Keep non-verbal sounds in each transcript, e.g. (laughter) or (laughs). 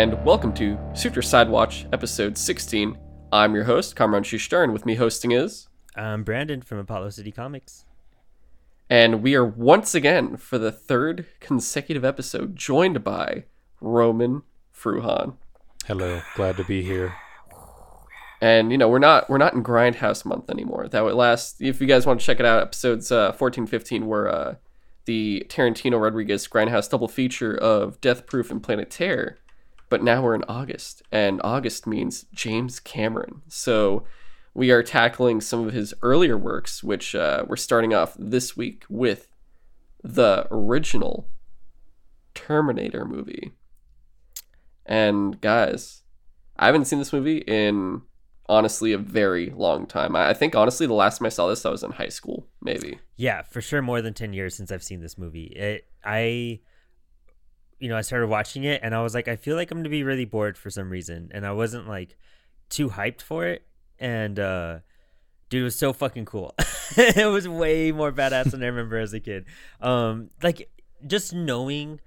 and welcome to Sutro SideWatch, episode 16. I'm your host, Kamron Schuster, and with me hosting is. I'm Brandon from Apollo City Comics. And we are once again, for the third consecutive episode, joined by Roman Fruhan. Hello, glad to be here. And you know we're not we're not in Grindhouse month anymore. That would last. If you guys want to check it out, episodes uh, 14, 15 were uh, the Tarantino Rodriguez Grindhouse double feature of Death Proof and Planet Terror. But now we're in August, and August means James Cameron. So we are tackling some of his earlier works, which uh, we're starting off this week with the original Terminator movie. And guys, I haven't seen this movie in honestly a very long time. I, think honestly the last time I saw this I was in high school, maybe. Yeah, for sure more than 10 years since I've seen this movie. It I you know, I started watching it and I was like I feel like I'm to be really bored for some reason and I wasn't like too hyped for it and uh dude it was so fucking cool. (laughs) it was way more badass than I remember as a kid. Um like just knowing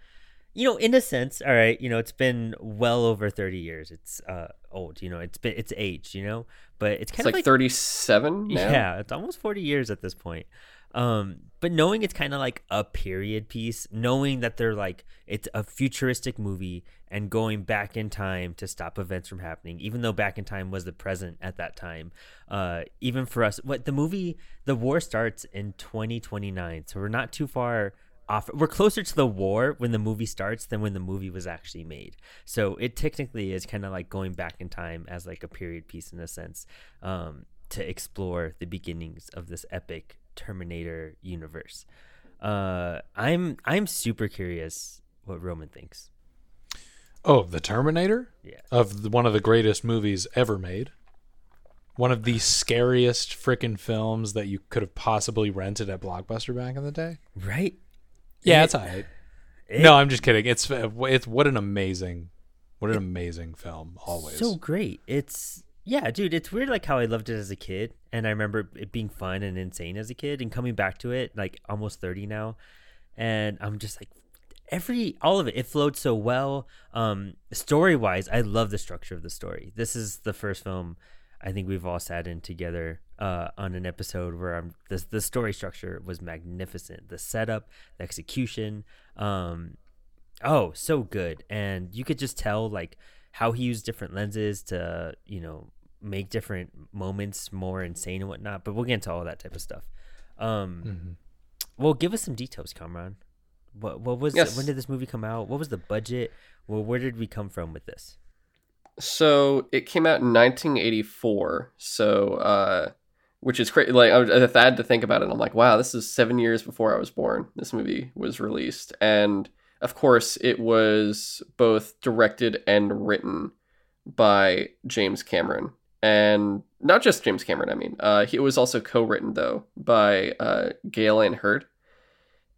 you know, in a sense, all right, you know, it's been well over 30 years. It's uh old, you know, it's been it's aged, you know, but it's kind it's of like, 37 now. Yeah, it's almost 40 years at this point. Um, but knowing it's kind of like a period piece, knowing that they're like it's a futuristic movie and going back in time to stop events from happening, even though back in time was the present at that time. Uh, even for us, what the movie, the war starts in 2029, so we're not too far off. We're closer to the war when the movie starts than when the movie was actually made. So it technically is kind of like going back in time as like a period piece in a sense. Um, to explore the beginnings of this epic Terminator universe. Uh, I'm I'm super curious what Roman thinks. Oh, the Terminator? Yeah. Of the, one of the greatest movies ever made. One of the scariest freaking films that you could have possibly rented at Blockbuster back in the day. Right? Yeah, It- it's alright. it- No, I'm just kidding. It's it's what an amazing, what an amazing film. Always. so great. It's yeah, dude. It's weird, like how I loved it as a kid, and I remember it being fun and insane as a kid, and coming back to it like almost thirty now, and I'm just like every all of it. It flowed so well. Um, story wise, I love the structure of the story. This is the first film I think we've all sat in together uh, on an episode where I'm the the story structure was magnificent. The setup, the execution, um, oh, so good, and you could just tell like how he used different lenses to you know make different moments more insane and whatnot. But we'll get into all that type of stuff. Um, Mhm. well, give us some details, Kamron. What what was Yes. when did this movie come out? What was the budget? Well, where did we come from with this? So it came out in 1984. So, uh, which is crazy. Like I, was- I had to think about it. I'm like, wow, this is seven years before I was born. This movie was released, and of course, it was both directed and written by James Cameron, and not just James Cameron. I mean, uh, he it was also co-written though by uh, Gale Anne Hurd,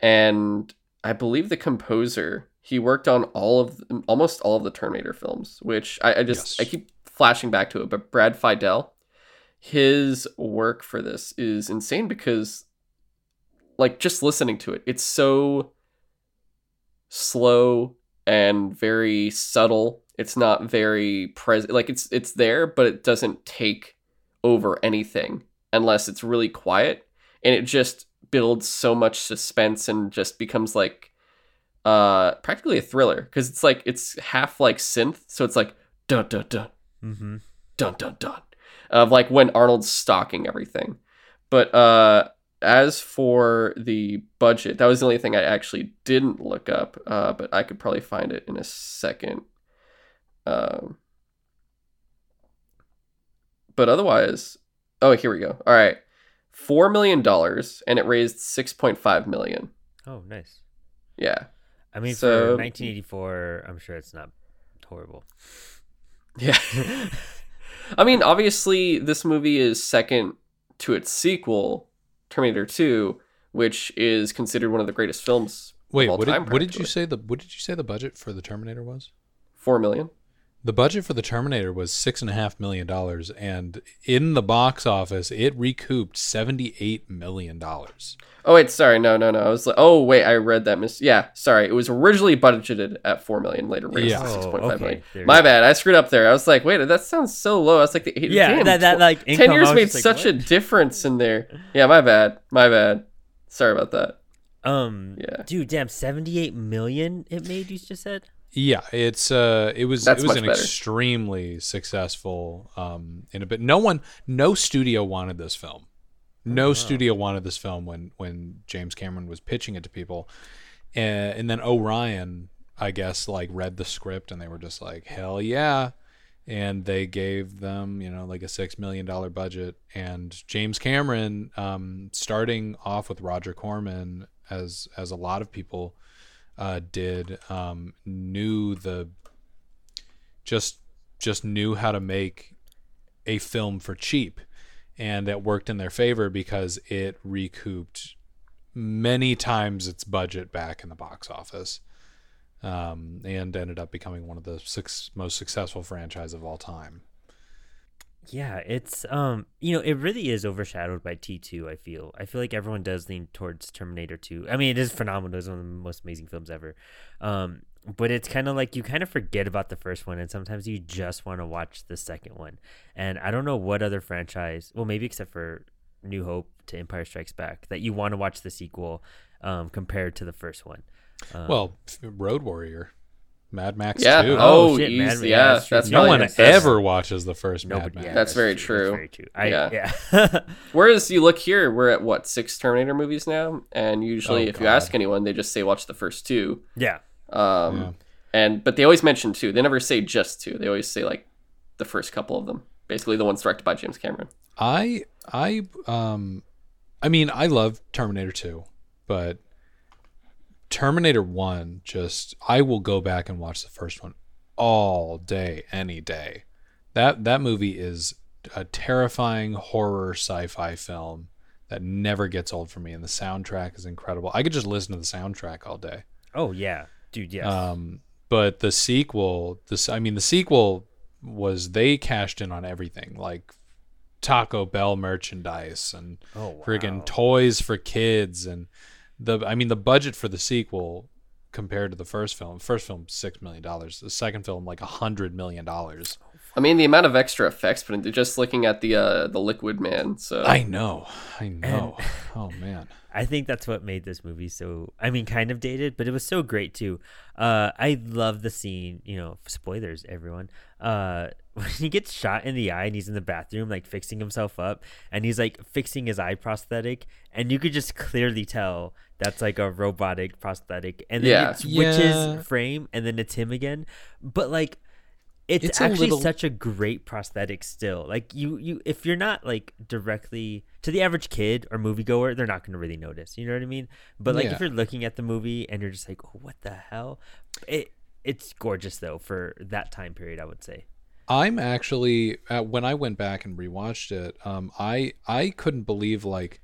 and I believe the composer he worked on all of almost all of the Terminator films, which I, I just Yes. I keep flashing back to it. But Brad Fiedel, his work for this is insane because, like, just listening to it, it's so slow and very subtle. It's not very present. Like it's it's there, but it doesn't take over anything unless it's really quiet, and it just builds so much suspense and just becomes like uh practically a thriller because it's like it's half like synth so it's like dun dun dun Mm-hmm. dun dun dun of like when Arnold's stalking everything. But uh as for the budget, that was the only thing I actually didn't look up, uh, but I could probably find it in a second. Um, but otherwise, oh, here we go. All right, four million dollars, and it raised six point five million. Oh, nice. Yeah, I mean, So- for 1984, I'm sure it's not horrible. yeah. (laughs) I mean, obviously, this movie is second to its sequel, Terminator Two, which is considered one of the greatest films. Wait, all what did, what did you say the what did you say the budget for the Terminator was? Four million. The budget for the Terminator was six and a half million dollars, and in the box office, it recouped seventy-eight million dollars. Oh wait, sorry, no, no, no. I was like, oh wait, I read that. Mis- yeah, sorry. It was originally budgeted at four million, later raised Yeah. to six Oh, point five okay. million. There My you go. bad, I screwed up there. I was like, wait, that sounds so low. I was like, the, Yeah, damn, that- that, like, ten income, I years made like, such a difference in there. Yeah, my bad, my bad. Sorry about that. Um, Yeah. dude, damn, seventy-eight million it made. You just said. Yeah, it's uh, it was That's it was an better. extremely successful um in a bit. No one, no studio wanted this film. No studio wanted this film when when James Cameron was pitching it to people, and, and then Orion, I guess, like read the script and they were just like, hell yeah, and they gave them you know like a six million dollar budget, and James Cameron, um, starting off with Roger Corman as as a lot of people uh, did um, knew the just just knew how to make a film for cheap. And it worked in their favor because it recouped many times its budget back in the box office um, and ended up becoming one of the six most successful franchise of all time Yeah, it's um, you know, it really is overshadowed by T two. I feel, I feel like everyone does lean towards Terminator two. I mean, it is phenomenal. It's one of the most amazing films ever. Um, but it's kind of like you kind of forget about the first one, and sometimes you just want to watch the second one. And I don't know what other franchise, well, maybe except for New Hope to Empire Strikes Back, that you want to watch the sequel um, compared to the first one. Um, well road warrior mad max Yeah. 2 Oh, shit, easy. Mad- yeah, that's no one the ever watches the first nobody. mad Yeah, max That's very true. That's very true. I, Yeah. yeah. (laughs) Whereas you look here, we're at what six Terminator movies now, and usually, Oh, if you ask anyone, they just say watch the first two. yeah. Um, Yeah. and but they always mention two. They never say just two. They always say like the first couple of them. Basically, the ones directed by James Cameron. I I um I mean I love Terminator 2, but Terminator 1 just I will go back and watch the first one all day any day. That that movie is a terrifying horror sci-fi film that never gets old for me and the soundtrack is incredible. I could just listen to the soundtrack all day. Oh yeah, dude. yeah. Um, but the sequel, this I mean, the sequel was they cashed in on everything, like Taco Bell merchandise and oh wow. friggin' toys for kids, and the I mean, the budget for the sequel compared to the first film, first film six million dollars, the second film like a hundred million dollars. I mean, the amount of extra effects, but just looking at the uh, the Liquid Man. So I know, I know. (laughs) oh man, I think that's what made this movie so I mean kind of dated, but it was so great too. Uh I love the scene, you know, spoilers everyone. Uh (laughs) when he gets shot in the eye and he's in the bathroom like fixing himself up and he's like fixing his eye prosthetic and you could just clearly tell that's like a robotic prosthetic and then Yeah. it switches Yeah. frame and then it's him again. But like it's, It's a actually little- such a great prosthetic still. Like you you if you're not like directly to the average kid or moviegoer, they're not going to really notice. You know what I mean? But like Yeah. if you're looking at the movie and you're just like, "Oh, what the hell?" It it's gorgeous though for that time period, I would say. I'm actually uh, when I went back and rewatched it, um, I I couldn't believe like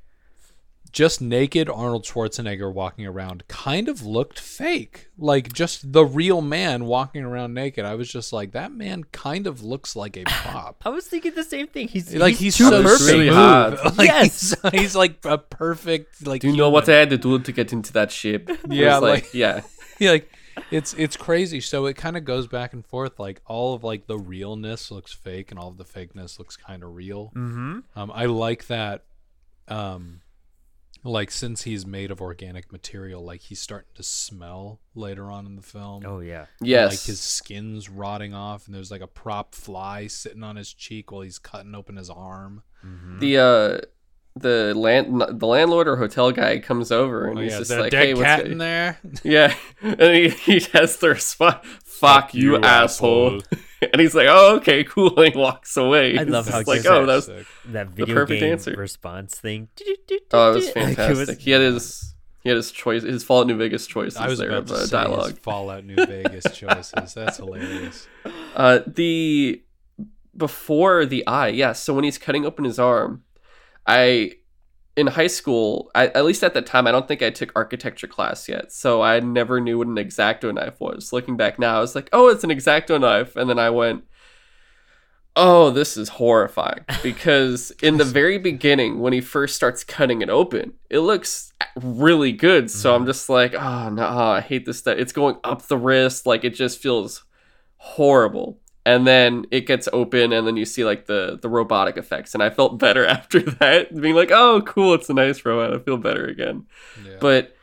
just naked Arnold Schwarzenegger walking around kind of looked fake, like just the real man walking around naked. I was just like, that man kind of looks like a pop. (laughs) I was thinking the same thing. He's like he's, too so perfect. really (laughs) smooth. hot. (laughs) Like, Yes. he's, he's like a perfect like. do you know what human. I had to do to get into that ship? Yeah, like, like- yeah. yeah, like it's it's crazy. So it kind of goes back and forth. Like all of like the realness looks fake, and all of the fakeness looks kind of real. Mm-hmm. Um, I like that. Um, like since he's made of organic material, like he's starting to smell later on in the film. Oh yeah. Yes. Like his skin's rotting off, and there's like a prop fly sitting on his cheek while he's cutting open his arm. Mm-hmm. the uh the land the landlord or hotel guy comes over and Oh, he's yeah, just there a like, dead "Hey, what's cat go-" in there? (laughs) Yeah, and he, he has the response, "Fuck you, you, asshole," asshole. (laughs) and he's like, "Oh, okay, cool," (laughs) and he walks away. I love It's how just like, "Oh, that's That video perfect game answer. response thing. oh, it was Like, it fantastic." was- he had his he had his choice, his Fallout New Vegas choices I was there about of to uh, say his dialogue. Fallout New Vegas choices. That's hilarious. Uh, the before the eye, yeah. So when he's cutting open his arm, I in high school, I, at least at the time, I don't think I took architecture class yet, so I never knew what an exacto knife was. Looking back now, I was like, "Oh, it's an exacto knife," and then I went, "Oh, this is horrifying." (laughs) Because in the very beginning, when he first starts cutting it open, it looks really good. So I'm mm-hmm. just like, "Oh no, I hate this stuff." It's going up the wrist, like it just feels horrible and then it gets open and then you see like the the robotic effects and i felt better (laughs) after that being like oh cool it's a nice robot i feel better again Yeah. but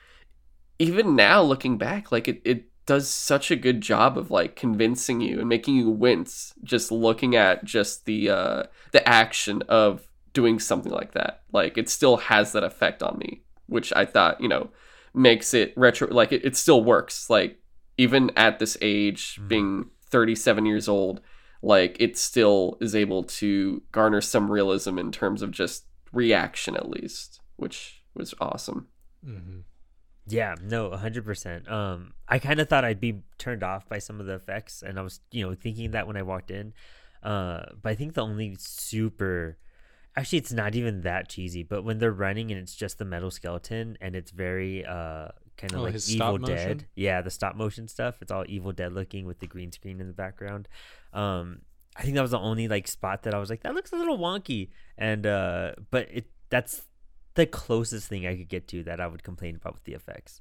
even now looking back like it, it does such a good job of like convincing you and making you wince just looking at just the uh the action of doing something like that like it still has that effect on me which i thought you know makes it retro like it, it still works like even at this age Mhm. being 37 years old like it still is able to garner some realism in terms of just reaction at least which was awesome Mhm. Yeah, no, 100%. Um I kind of thought I'd be turned off by some of the effects and I was, you know, thinking that when I walked in. Uh but I think the only super Actually, it's not even that cheesy, but when they're running and it's just the metal skeleton and it's very uh kind of Oh, like Evil Dead. motion? Yeah, the stop motion stuff. It's all Evil Dead looking with the green screen in the background. Um I think that was the only like spot that I was like that looks a little wonky and uh but it that's the closest thing I could get to that I would complain about with the effects.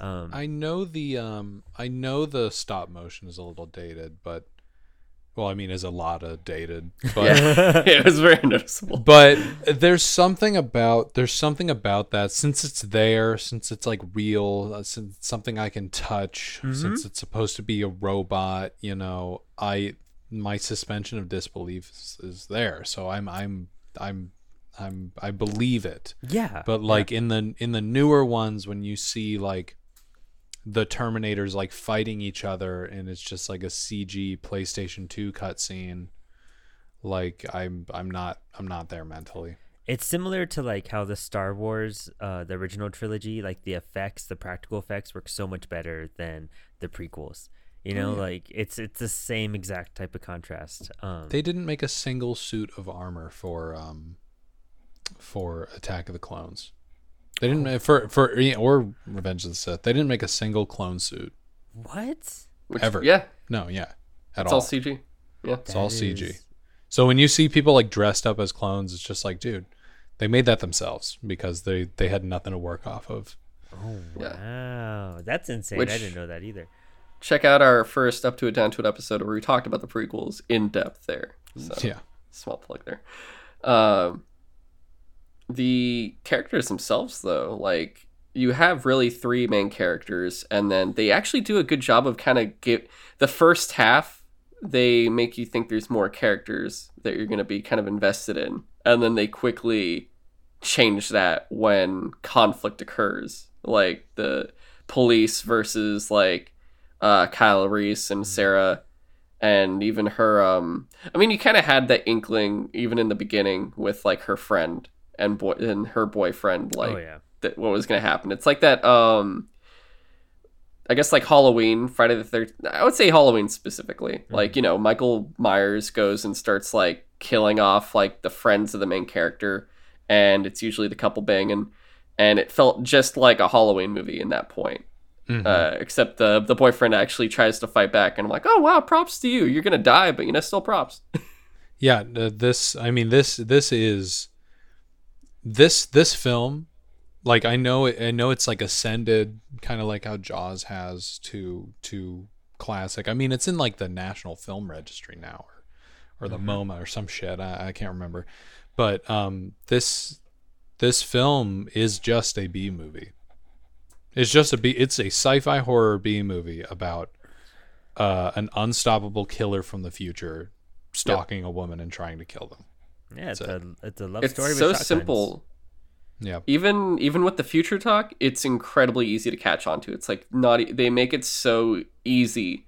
Um I know the um I know the stop motion is a little dated, but well, I mean, is a lot of dated, (laughs) but yeah (laughs) it was very noticeable but there's something about there's something about that since it's there, since it's like real, uh, since it's something I can touch, since it's supposed to be a robot, you know, I my suspension of disbelief is, is there. So I'm I'm I'm I'm I believe it. yeah. But like in the in the newer ones, when you see like the Terminators like fighting each other, and it's just like a CG PlayStation Two cutscene, like I'm I'm not I'm not there mentally. It's similar to like how the Star Wars, uh, the original trilogy, like the effects, the practical effects work so much better than the prequels. You know, yeah. like it's it's the same exact type of contrast. Um, They didn't make a single suit of armor for um for Attack of the Clones. They didn't ma- for for or Revenge of the Sith. They didn't make a single clone suit. what? Which, Ever. yeah No, yeah, at it's all. all cg yeah It's all That CG. So when you see people like dressed up as clones, it's just like, dude, they made that themselves because they they had nothing to work off of. Oh Yeah. wow, that's insane! Which- I didn't know that either. check out our first up to it down to it episode where we talked about the prequels in depth there so Yeah. small plug there um the characters themselves though. Like you have really three main characters and then they actually do a good job of kind of give the first half they make you think there's more characters that you're going to be kind of invested in and then they quickly change that when conflict occurs. Like the police versus like uh Kyle Reese and Sarah and even her um I mean you kind of had that inkling even in the beginning with like her friend and boy and her boyfriend like oh yeah, that what was going to happen. It's like that um I guess like Halloween, Friday the 13th. I would say Halloween specifically. Like, you know, Michael Myers goes and starts like killing off like the friends of the main character and it's usually the couple banging and it felt just like a Halloween movie in that point. Mhm. Uh, except the the boyfriend actually tries to fight back and I'm like, "Oh, wow, props to you. You're going to die, but you know, still props." (laughs) yeah, uh, this I mean this this is this this film like I know it, I know it's like ascended kind of like how Jaws has to to classic. I mean, it's in like the National Film Registry now or or the MoMA or some shit. I, I can't remember. But um this this film is just a B movie. It's just a B it's a sci-fi horror B movie about uh an unstoppable killer from the future stalking a woman and trying to kill them. Yeah. It's So- a it's a love it's story. with so shotguns. simple. Yeah. even even with the future talk it's incredibly easy to catch on to it's like not they make it so easy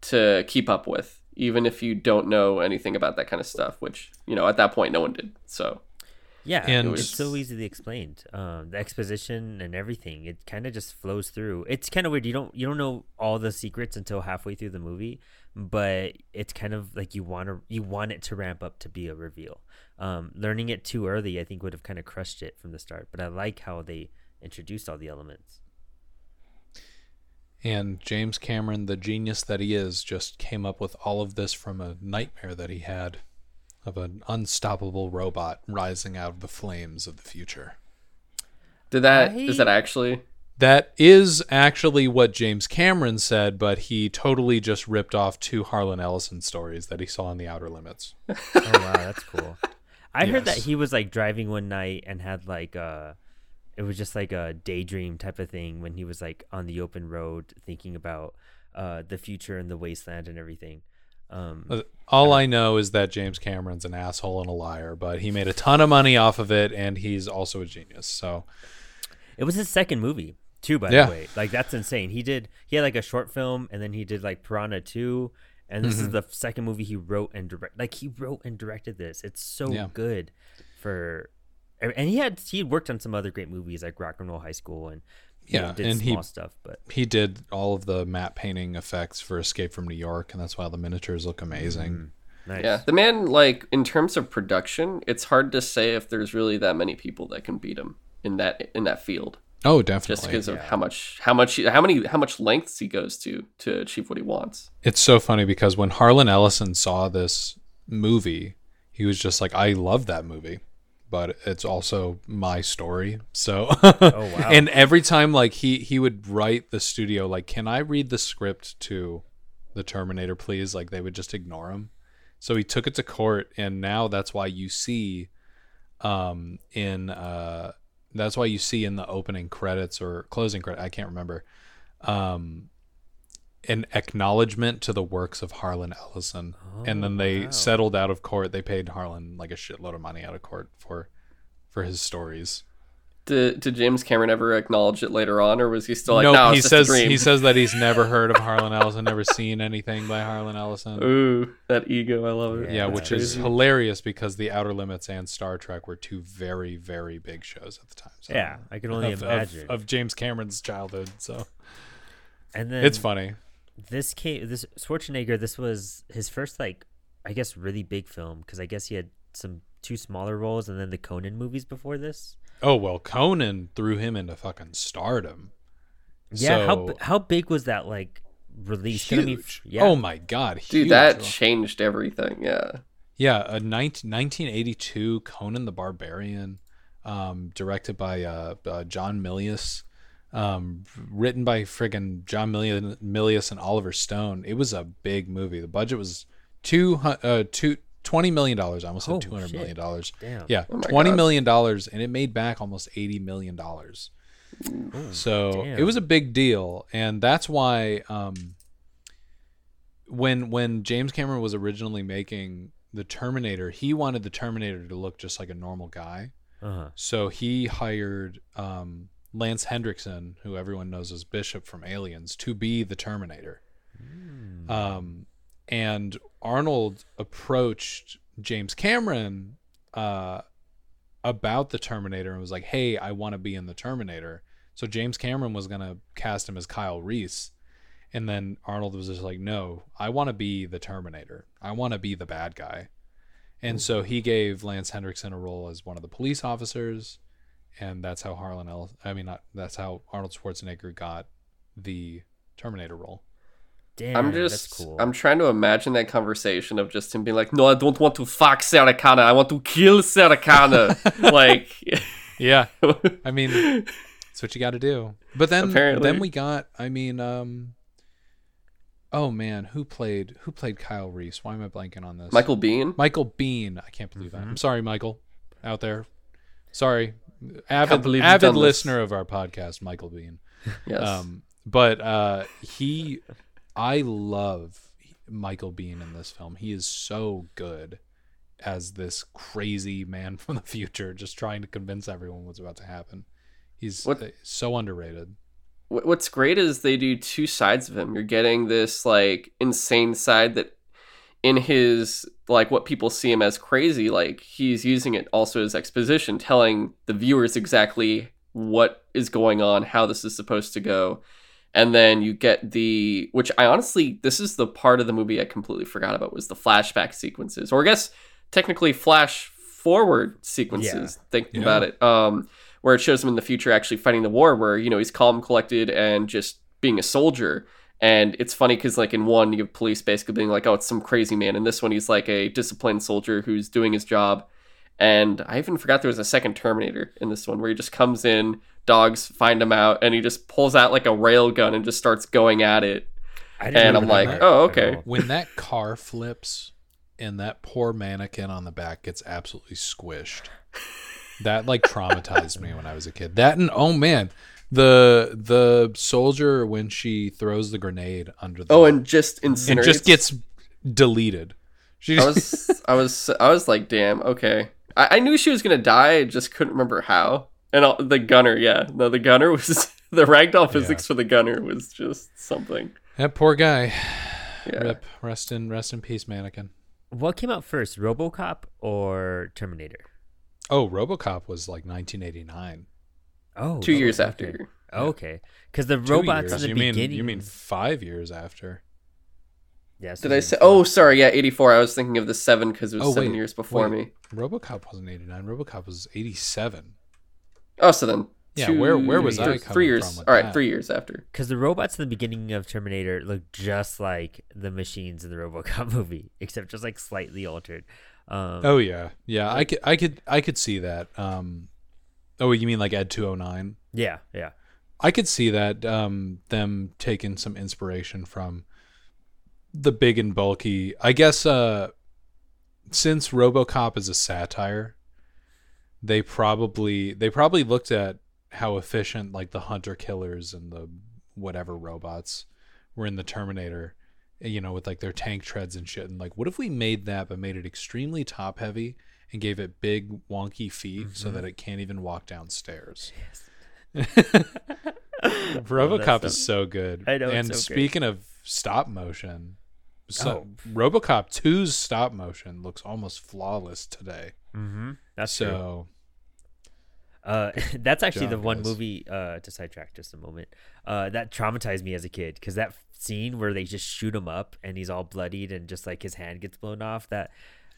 to keep up with even if you don't know anything about that kind of stuff which you know at that point no one did so Yeah, And- it's so easily explained. Um, the exposition and everything, it kind of just flows through. It's kind of weird. You don't you don't know all the secrets until halfway through the movie, but it's kind of like you want to you want it to ramp up to be a reveal. Um, learning it too early, I think, would have kind of crushed it from the start. But I like how they introduced all the elements. And James Cameron, the genius that he is, just came up with all of this from a nightmare that he had of an unstoppable robot rising out of the flames of the future. Did that is I- that actually? That is actually what James Cameron said, but he totally just ripped off two Harlan Ellison stories that he saw in The Outer Limits. (laughs) Oh wow, that's cool. I heard that he was like driving one night and had like uh it was just like a daydream type of thing when he was like on the open road thinking about uh the future and the wasteland and everything. Um Uh, All I know is that James Cameron's an asshole and a liar, but he made a ton of money off of it, and he's also a genius. So it was his second movie too by Yeah. the way. Like that's insane. He did he had like a short film and then he did like Piranha 2 and this is Mm-hmm. the second movie he wrote and direct like he wrote and directed this. It's so Yeah. good for and he had he had worked on some other great movies like Rock and Roll High School and you know, Yeah, did and he- small stuff, but he did all of the matte painting effects for Escape from New York, and that's why the miniatures look amazing. nice. Yeah, the man like in terms of production, it's hard to say if there's really that many people that can beat him in that in that field, Oh, definitely. just definitely. because of how much how much how many how much lengths he goes to to achieve what he wants. It's so funny because when Harlan Ellison saw this movie, he was just like, "I love that movie." But it's also my story, so. (laughs) Oh wow. and every time, like he he would write the studio, like, "Can I read the script to the Terminator, please?" Like they would just ignore him. So he took it to court, and now that's why you see, um, in uh, that's why you see in the opening credits or closing credit, I can't remember, um, an acknowledgement to the works of Harlan Ellison, and then they wow. settled out of court. They paid Harlan like a shitload of money out of court for for his stories. Did, did James Cameron ever acknowledge it later on, or was he still like, no, no, he says dream? he says that he's (laughs) never heard of Harlan Ellison, never seen anything by Harlan Ellison. Ooh, that ego, I love it. Yeah, that's which is hilarious because The Outer Limits and Star Trek were two very, very big shows at the time. So, Yeah, I can only of, of- imagine. of James Cameron's childhood. So and then it's funny. This came this Schwarzenegger. This was his first like I guess really big film because I guess he had some two smaller roles and then the Conan movies before this. Oh well, Conan threw him into fucking stardom. Yeah, how So- b- how big was that like release? Gonna be- Huge. yeah. Oh my god, Dude, that changed everything. Yeah. Yeah, a 19, 1982 Conan the Barbarian, um, directed by uh, uh, John Milius, um, written by friggin' John Milius, Milius and Oliver Stone. It was a big movie. The budget was two uh, two twenty million dollars. I almost said Oh, two hundred million dollars. Damn. Yeah, Oh my twenty God. million dollars, and it made back almost eighty million dollars. So damn. it was a big deal, and that's why um, when when James Cameron was originally making the Terminator, he wanted the Terminator to look just like a normal guy. Uh-huh. So he hired um, Lance Henriksen, who everyone knows as Bishop from Aliens, to be the Terminator. Um, and Arnold approached James Cameron uh, about the Terminator and was like, "Hey, I want to be in the Terminator." So James Cameron was gonna cast him as Kyle Reese, and then Arnold was just like, "No, I want to be the Terminator. I want to be the bad guy." And so he gave Lance Henriksen a role as one of the police officers, and that's how Harlan El- I mean, not that's how Arnold Schwarzenegger got the Terminator role. Damn, I'm that's just, cool. I'm trying to imagine that conversation of just him being like, no, I don't want to fuck Sarah Connor. I want to kill Sarah (laughs) Connor. like, Yeah, (laughs) I mean, that's what you got to do. But then, Apparently. then we got. I mean, um, oh man, who played who played Kyle Reese? Why am I blanking on this? Michael Biehn. Michael Biehn. I can't believe that. I'm sorry, Michael, out there. Sorry, avid avid done this. listener of our podcast, Michael Biehn. Yes. Um, but uh, he, I love Michael Biehn in this film. He is so good as this crazy man (laughs) from the future, just trying to convince everyone what's about to happen. He's What- uh, so underrated. What's great is they do two sides of him. You're getting this like insane side that in his like what people see him as crazy, like he's using it also as exposition, telling the viewers exactly what is going on, how this is supposed to go. And then you get the which I honestly this is the part of the movie I completely forgot about was the flashback sequences, or I guess technically flash forward sequences. Thinking Yeah. about it, um, where it shows him in the future actually fighting the war, where you know he's calm, collected, and just being a soldier. And it's funny because like in one you have police basically being like, oh, it's some crazy man. In this one he's like a disciplined soldier who's doing his job. And I even forgot there was a second Terminator in this one where he just comes in, dogs find him out, and he just pulls out like a rail gun and just starts going at it. I And I'm like, that oh, okay. when that car flips and that poor mannequin on the back gets absolutely squished that like traumatized me when i was a kid that and oh man the the soldier when she throws the grenade under the Oh, and just incinerates. it just gets deleted she I was, I was, I was like, damn, okay. I, I knew she was gonna die. I just couldn't remember how. And all, the gunner, yeah, no, the gunner was (laughs) the ragdoll physics for the gunner was just something. that poor guy Yeah. rip rest in rest in peace mannequin What came out first, RoboCop or Terminator? oh robocop was like 1989 Oh, Two oh, years okay. after. Okay, because the Two robots years. in the you mean you mean five years after Yes. Did I say? Oh, sorry. Yeah, eighty four. I was thinking of the seven because it was Oh, seven wait, years before wait. me. robocop wasn't 89 robocop was 87 Oh, so then. Yeah, two where- where was years- I Three years. from with All right, that? three years after. Because the robots in the beginning of Terminator look just like the machines in the (laughs) RoboCop movie, except just like slightly altered. Um, Oh yeah, yeah. I could, I could, I could see that. Um, oh, you mean like Ed two hundred nine? yeah, yeah. I could see that. Um, them taking some inspiration from the big and bulky. I guess. Uh, since RoboCop is a satire, they probably they probably looked at how efficient like the hunter killers and the whatever robots were in the Terminator, you know, with like their tank treads and shit. And like, what if we made that but made it extremely top heavy and gave it big wonky feet so that it can't even walk downstairs? (laughs) (laughs) RoboCop is so good. I know, And so speaking of stop motion, so Oh. RoboCop 2's stop motion looks almost flawless today. Mm-hmm. That's true. Uh, (laughs) that's actually the one guys. movie uh, to sidetrack just a moment uh, that traumatized me as a kid because that scene where they just shoot him up and he's all bloodied and just like his hand gets blown off. That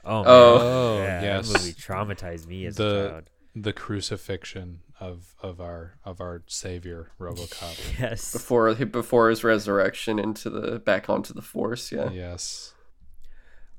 oh, man. Oh. yeah, yes. that movie traumatized me as a the child. The crucifixion of of our of our savior RoboCop. (laughs) Yes, Before before his resurrection into the back onto the force. Yeah. yes.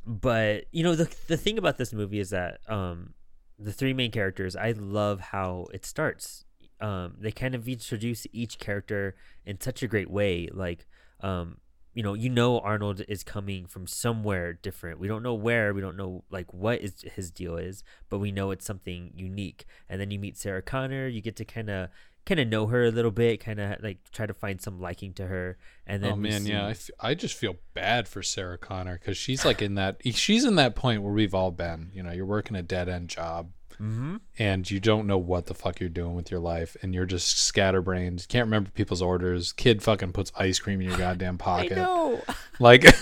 but you know the the thing about this movie is that um the three main characters i love how it starts um they kind of introduce each character in such a great way like um you know you know arnold is coming from somewhere different we don't know where we don't know like what is his deal is but we know it's something unique and then you meet sarah connor you get to kind of kind of know her a little bit kind of like try to find some liking to her and oh, then Oh man, yeah. I, see- just feel bad for Sarah Connor because she's like in that she's in that point where we've all been. You know, you're working a dead end job Mhm. and you don't know what the fuck you're doing with your life and you're just scatterbrained. Can't remember people's orders. Kid fucking puts ice cream in your (laughs) goddamn I pocket. know. Like, (laughs)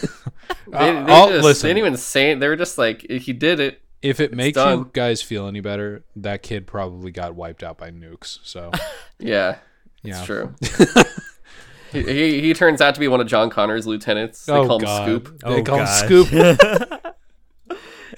They, they I'll- just, listen. they didn't even say it. They were just like, he did it. if it makes done. you guys feel any better, that kid probably got wiped out by nukes. So Yeah, (laughs) yeah, it's true. he, he he turns out to be one of John Connor's lieutenants. They oh call god, him Scoop. they Oh, call him. Scoop.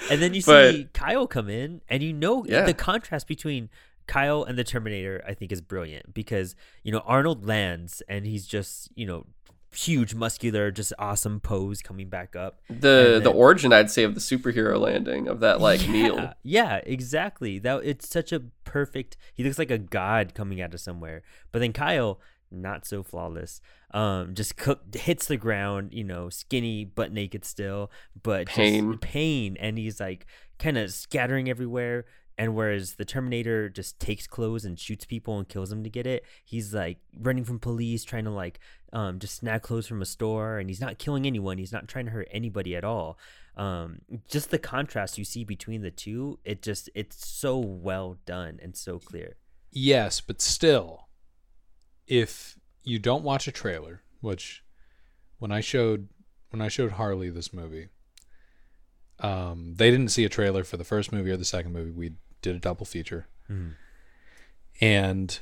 And then you (laughs) But- see Kyle come in, and you know Yeah. the contrast between Kyle and the Terminator. I think is brilliant because you know Arnold lands, and he's just you know huge, muscular, just awesome pose coming back up. The And the origin, I'd say, of the superhero landing of that like (laughs) yeah, meal. Yeah, exactly. That it's such a perfect. He looks like a god coming out of somewhere. But then Kyle, not so flawless. Um, just hits the ground. You know, skinny, butt naked still, but Pain. just pain, and he's like kind of scattering everywhere. And whereas the Terminator just takes clothes and shoots people and kills them to get it, he's like running from police, trying to like um, just snag clothes from a store, and he's not killing anyone. He's not trying to hurt anybody at all. Um, just the contrast you see between the two, it just it's so well done and so clear. Yes, but still, if you don't watch a trailer, which when I showed when I showed Harley this movie, um, they didn't see a trailer for the first movie or the second movie. We did a double feature, Mhm. and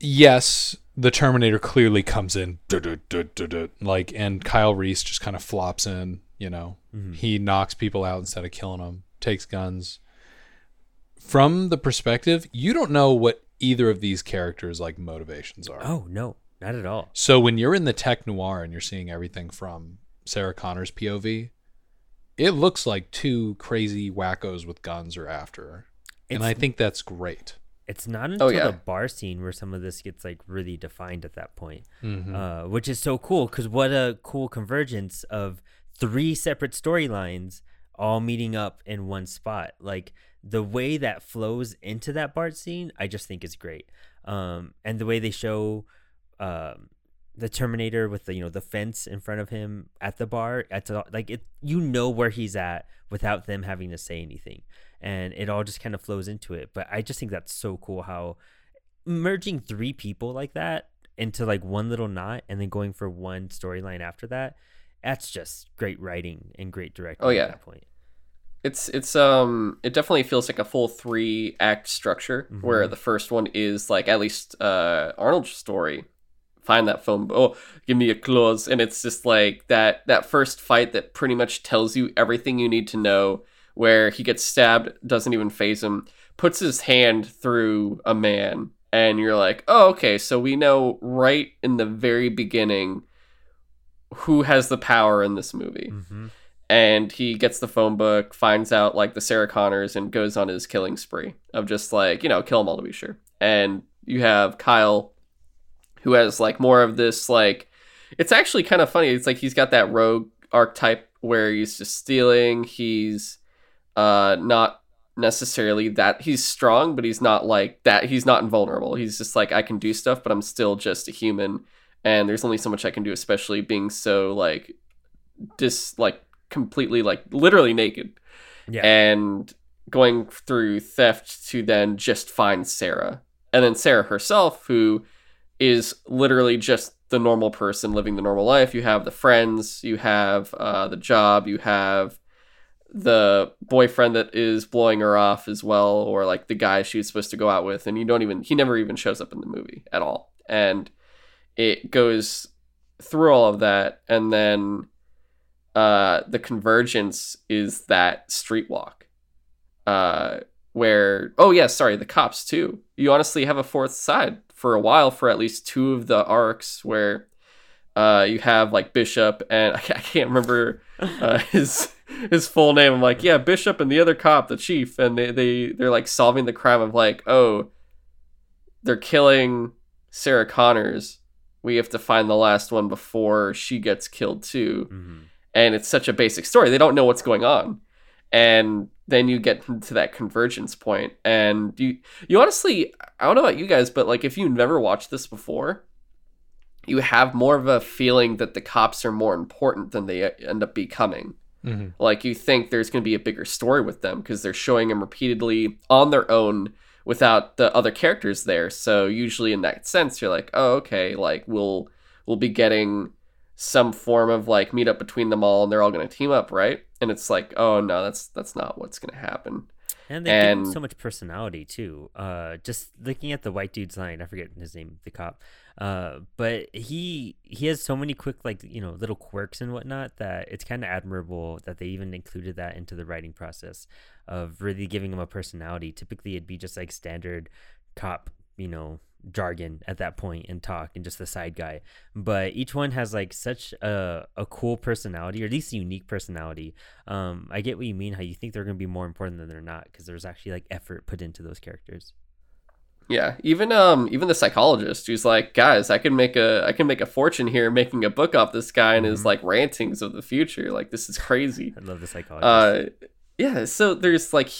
yes, the Terminator clearly comes in, like, and Kyle Reese just kind of flops in. You know, he knocks people out instead of killing them, takes guns. From the perspective, you don't know what either of these characters' like motivations are. Oh no, not at all. So when you're in the tech noir and you're seeing everything from Sarah Connor's POV, it looks like two crazy wackos with guns are after her. And I think that's great. It's not until yeah. the bar scene where some of this gets like really defined at that point, Mm-hmm. uh, which is so cool because what a cool convergence of three separate storylines all meeting up in one spot. Like the way that flows into that bar scene, I just think is great. Um, and the way they show um, the Terminator with the you know the fence in front of him at the bar, at the, like it, you know where he's at without them having to say anything, and it all just kind of flows into it. But I just think that's so cool how merging three people like that into like one little knot and then going for one storyline after that. That's just great writing and great directing. Oh, yeah. at that point. It's it's um it definitely feels like a full three act structure where Mm-hmm. the first one is like at least uh Arnold's story. Find that phone. Oh, give me a clause, and it's just like that that first fight that pretty much tells you everything you need to know. Where he gets stabbed, doesn't even faze him, puts his hand through a man, and you're like, oh, okay, so we know right in the very beginning who has the power in this movie Mm-hmm. And he gets the phone book, finds out like the Sarah Connors, and goes on his killing spree of just like you know kill them all to be sure. And you have Kyle, who has like more of this like, it's actually kind of funny. It's like he's got that rogue archetype where he's just stealing. He's uh not necessarily that he's strong, but he's not like that. He's not invulnerable. He's just like I can do stuff, but I'm still just a human. And there's only so much I can do, especially being so like dis like completely like literally naked Yeah. and going through theft to then just find Sarah. And then Sarah herself, who is literally just the normal person living the normal life. You have the friends, you have uh, the job, you have the boyfriend that is blowing her off as well, or like the guy she was supposed to go out with. And you don't even, he never even shows up in the movie at all. And it goes through all of that. And then uh, the convergence is that street walk uh, where oh yeah sorry the cops too. You honestly have a fourth side for a while for at least two of the arcs where uh, you have like bishop and (laughs) i can't remember uh, (laughs) his his full name. I'm like yeah bishop and the other cop the chief and they, they they're like solving the crime of like oh they're killing sarah connors. We have to find the last one before she gets killed too. Hmm and it's such a basic story. They don't know what's going on. And then you get to that convergence point and you you honestly i don't know about you guys but like if you've never watched this before you have more of a feeling that the cops are more important than they end up becoming. Mhm. like you think there's going to be a bigger story with them because they're showing them repeatedly on their own without the other characters there. So usually in that sense you're like oh okay like we'll we'll be getting some form of like meetup between them all and they're all going to team up right and it's like oh no that's that's not what's going to happen And they give And- so much personality too. Uh, just looking at the white dude's line, I forget his name, the cop. Uh, but he he has so many quick like you know little quirks and whatnot that it's kind of admirable that they even included that into the writing process of really giving him a personality. Typically, it'd be just like standard cop, you know, jargon at that point and talk and just the side guy. But each one has like such a, a cool personality or at least a unique personality. Um, I get what you mean, how you think they're going to be more important than they're not because there's actually like effort put into those characters. yeah even um even the psychologist who's like guys i can make a i can make a fortune here making a book off this guy and his Mhm. like rantings of the future like this is crazy (laughs) I love the psychologist. uh yeah so there's like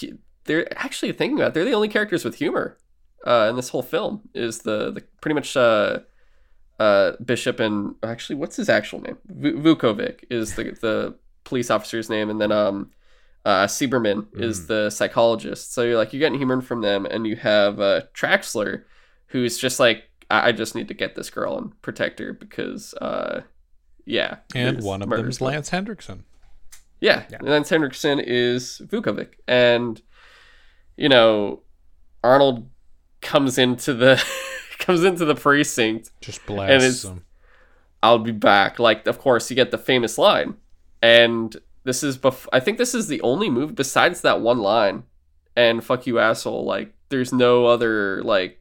they're actually thinking about it, they're the only characters with humor uh in this whole film is the the pretty much uh uh bishop and actually what's his actual name V- Vukovich is the the police officer's name and then um uh Silberman is Mhm. the psychologist so you're like you're getting humor from them and you have uh traxler who's just like I, I just need to get this girl and protect her because uh yeah And one of them is Lance Henriksen. yeah. Yeah. Then Henriksen is Vukovich. And, you know, Arnold comes into the (laughs) comes into the precinct. Just blasts them. I'll be back. Like, of course, you get the famous line, and this is bef- I think this is the only move besides that one line, and "fuck you, asshole." Like, there's no other like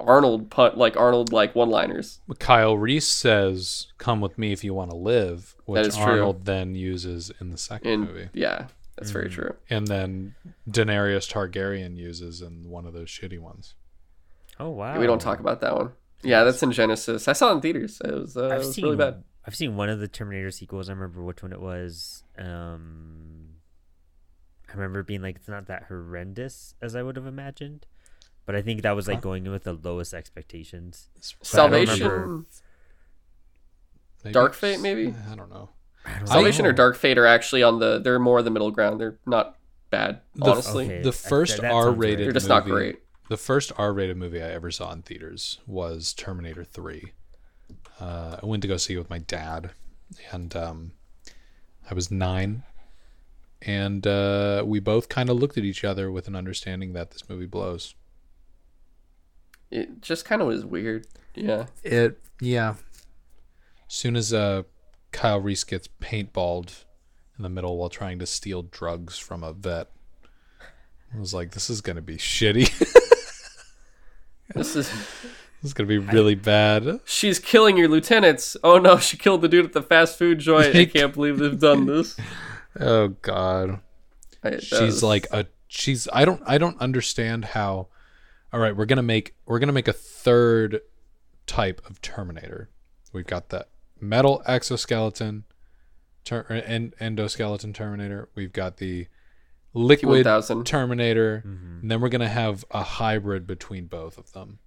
Arnold put like Arnold like one liners. Kyle Reese says, "Come with me if you want to live," which is true. Arnold then uses in the second In movie, yeah, that's very Mm. true. and then Daenerys Targaryen uses in one of those shitty ones. Oh wow. We don't talk about that one. Yeah, that's in Genisys. I saw it in theaters. It was, uh, it I've was seen really bad. I've seen one of the Terminator sequels. I remember which one it was. Um, I remember being like, it's not that horrendous as I would have imagined, but I think that was like Huh? going in with the lowest expectations. But Salvation. Dark Fate, maybe? I don't know. I don't Salvation know. or Dark Fate are actually on the. They're more the middle ground. They're not bad, The- honestly. Okay, The first R-rated. They're just movie, not great. The first R-rated movie I ever saw in theaters was Terminator 3. Uh, I went to go see it with my dad, and um, I was nine, and uh, we both kind of looked at each other with an understanding that this movie blows. It just kind of was weird. Yeah. It yeah. Soon as uh, Kyle Reese gets paintballed in the middle while trying to steal drugs from a vet, I was like, "This is gonna be shitty. (laughs) This is. this is gonna be really bad." She's killing your lieutenants. Oh no, she killed the dude at the fast food joint. I (laughs) can't believe they've done this. Oh God. I- she's was- like a she's I don't I don't understand how all right we're gonna make we're gonna make a third type of Terminator. We've got the metal exoskeleton ter- and endoskeleton Terminator. We've got the liquid T1000. Terminator, Mhm. and then we're gonna have a hybrid between both of them.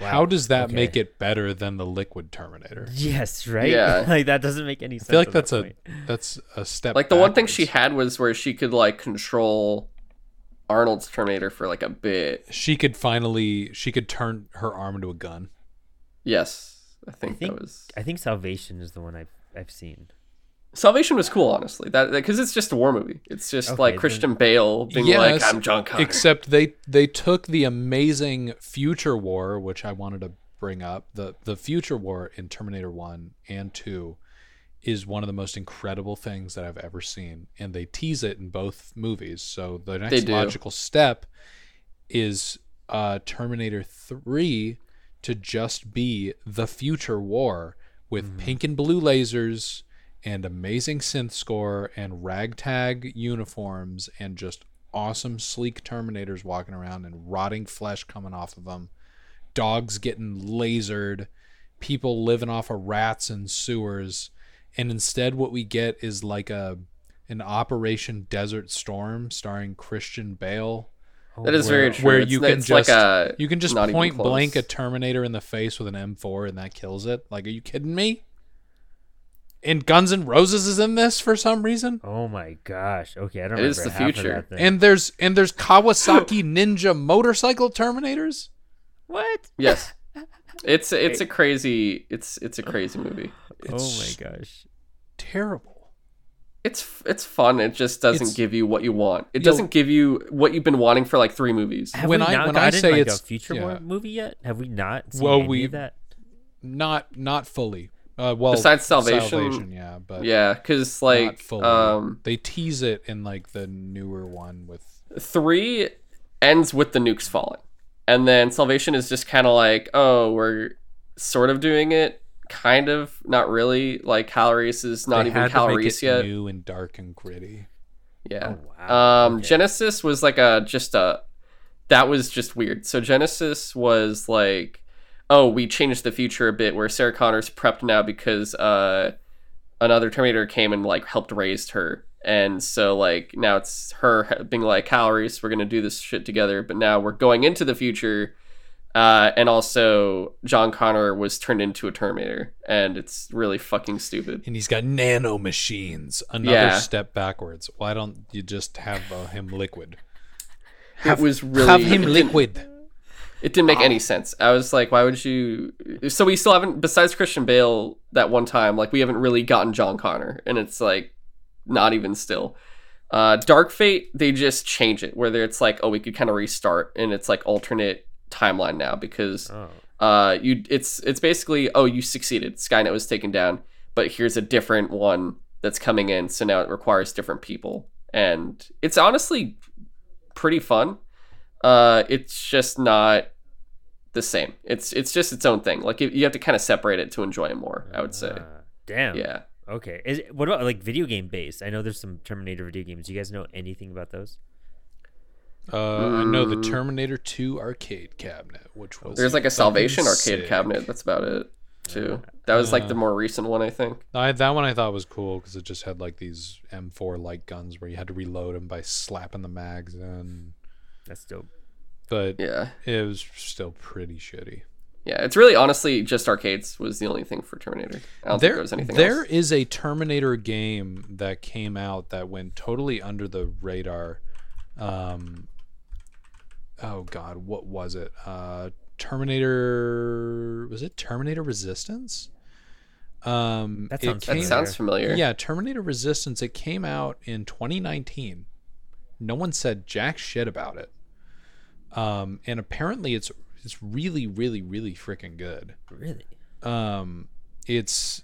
Wow, How does that okay. make it better than the liquid Terminator? Yes, right. Yeah. (laughs) like that doesn't make any sense. I feel like that's that a point. (laughs) that's a step. Like the one thing she had was where she could like control Arnold's Terminator for like a bit. she could finally she could turn her arm into a gun. Yes, I think, think- that was I think Salvation is the one I've I've seen. Salvation was cool, honestly. That because it's just a war movie. It's just Okay, like then- Christian Bale being like, "I'm John Connor." Except they they took the amazing future war, which I wanted to bring up. The the future war in Terminator 1 and 2 is one of the most incredible things that I've ever seen and they tease it in both movies. So the next logical step is uh Terminator 3 to just be the future war with mm-hmm. pink and blue lasers and amazing synth score and ragtag uniforms and just awesome sleek terminators walking around and rotting flesh coming off of them dogs getting lasered. People living off of rats and sewers. And instead what we get is like a an operation desert storm starring christian bale Oh, that is where- very true. where It's- you can it's like just- a, you can just point blank a Terminator in the face with an M4 and that kills it. Like, are you kidding me? And Guns N' Roses is in this for some reason. Oh my gosh. Okay, I don't It remember is the half future. And there's and there's Kawasaki Ninja motorcycle Terminators. what? yes. (laughs) It's it's a crazy it's it's a crazy movie. oh my gosh. terrible. It's it's fun. It just doesn't It's- give you what you want. It doesn't give you what you've been wanting for like three movies. Have When we I- not when I gotten, say like, it's- a future yeah. war movie yet? Have we not seen Well, we- of that? Not not fully. Uh, well, Besides Salvation- yeah, but Yeah, because not like fully. um they tease it in like the newer one with three ends with the nukes falling, and then Salvation is just kind of like, oh, we're sort of doing it, kind of, not really. Like Kyle Reese is not they even had to make Kyle Reese it yet. new and dark and gritty. Yeah. Oh, wow. Um, Okay. Genisys was like a just a that was just weird. So Genisys was like, oh, we changed the future a bit where Sarah Connor's prepped now because uh another Terminator came and like helped raise her. And so like now it's her being like Kyle Reese, we're gonna do this shit together, but now we're going into the future. Uh, and also John Connor was turned into a Terminator, and it's really fucking stupid. and he's got nano machines. Another Yeah. step backwards. Why don't you just have uh, him liquid? it was really have him it didn't- liquid. It didn't make any sense. I was like, why would you? So we still haven't, besides Christian Bale, that one time, like we haven't really gotten John Connor, and it's like not even still. Uh, Dark Fate, they just change it where it's like, oh, we could kind of restart, and it's like alternate timeline now because Oh. uh you it's it's basically oh you succeeded Skynet was taken down but here's a different one that's coming in so now it requires different people and it's honestly pretty fun uh it's just not the same it's it's just its own thing like you you have to kind of separate it to enjoy it more I would say Ah, damn. yeah Okay. Is what about like video game based? I know there's some Terminator video games. Do you guys know anything about those? Uh, I know the Mm. Terminator 2 arcade cabinet, which was there's like a fucking Salvation arcade sick. cabinet that's about it too that was like the Uh, more recent one I think I, that one I thought was cool because it just had like these M4 light guns where you had to reload them by slapping the mags in. That's dope. But yeah it was still pretty shitty. Yeah, it's really honestly just arcades was the only thing for Terminator. I don't think there there was anything there else. is a Terminator game that came out that went totally under the radar. Um, oh God, what was it? Uh, Terminator was it Terminator Resistance? Um, That it sounds That sounds familiar. Yeah, Terminator Resistance. It came out in 2019. No one said jack shit about it. Um, and apparently it's it's really, really, really freaking good. Really? Um, it's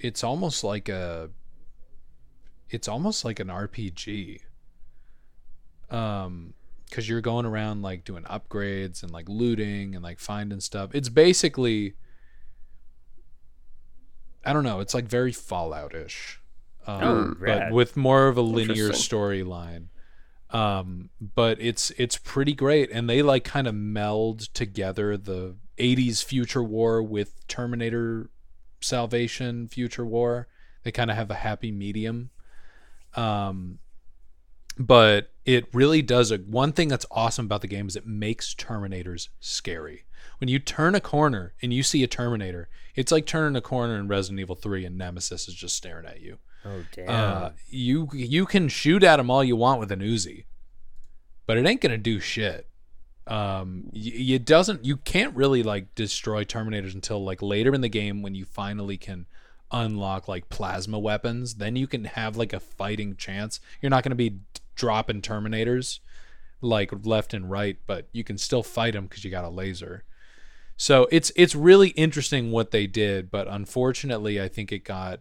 it's almost like a it's almost like an RPG. Um, because you're going around like doing upgrades and like looting and like finding stuff. It's basically I don't know. It's like very Fallout-ish, um, Oh, but with more of a linear storyline. Um, but it's it's pretty great, and they like kind of meld together the '80s future war with Terminator Salvation future war. They kind of have a happy medium. Um, but it really does a one thing that's awesome about the game is it makes Terminators scary. When you turn a corner and you see a Terminator, it's like turning a corner in Resident Evil 3 and Nemesis is just staring at you. Oh damn. Uh, you you can shoot at them all you want with an Uzi, but it ain't gonna do shit. Um, it doesn't. You can't really like destroy Terminators until like later in the game when you finally can unlock like plasma weapons. Then you can have like a fighting chance. You're not gonna be dropping Terminators like left and right, but you can still fight them because you got a laser. So it's it's really interesting what they did, but unfortunately, I think it got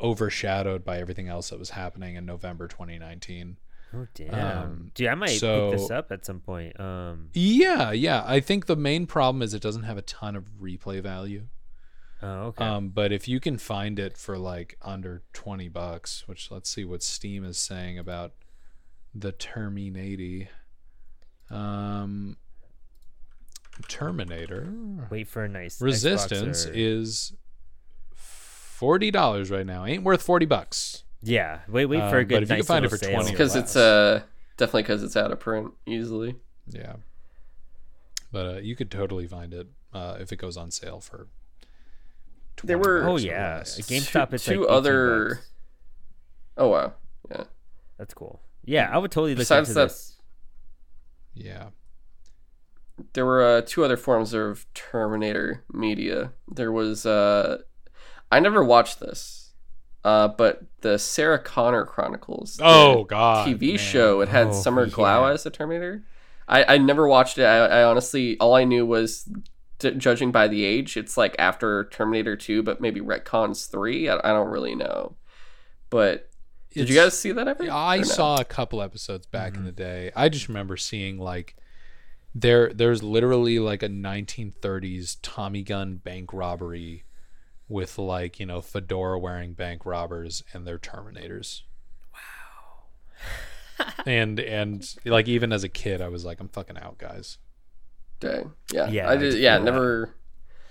overshadowed by everything else that was happening in November 2019. oh damn. um, Dude, I might so- pick this up at some point. Um. Yeah, yeah. I think the main problem is it doesn't have a ton of replay value. Oh okay. Um, but if you can find it for like under 20 bucks, which let's see what Steam is saying about the Terminator. Um, Terminator Wait for a nice Resistance Xbox or- is forty dollars right now. Ain't worth forty bucks. Yeah. Wait. Wait for Uh, a good. but if you can find it for sale. 20 or because it's uh definitely because it's out of print easily. Yeah, but uh, you could totally find it uh, if it goes on sale for. There were- Oh bucks or yeah. less. At GameStop, it's two like other- bucks. Oh wow, yeah. That's cool. Yeah, I would totally look Besides into that- this. Yeah. There were uh, two other forms of Terminator media. There was uh, I never watched this, uh, but the Sarah Connor Chronicles. Oh God. TV man. show. It had Oh, Summer Glau yeah. as the Terminator. I, I never watched it. I, I honestly, all I knew was, d- judging by the age, it's like after Terminator 2, but maybe Retcons 3. I, I don't really know. But did you guys see that ever? I no? saw a couple episodes back Mm-hmm. in the day. I just remember seeing like there there's literally like a 1930s Tommy gun bank robbery with like, you know, fedora wearing bank robbers and their terminators. Wow. and and like even as a kid I was like I'm fucking out, guys. Dang. Yeah. Yeah, I just, did yeah, never.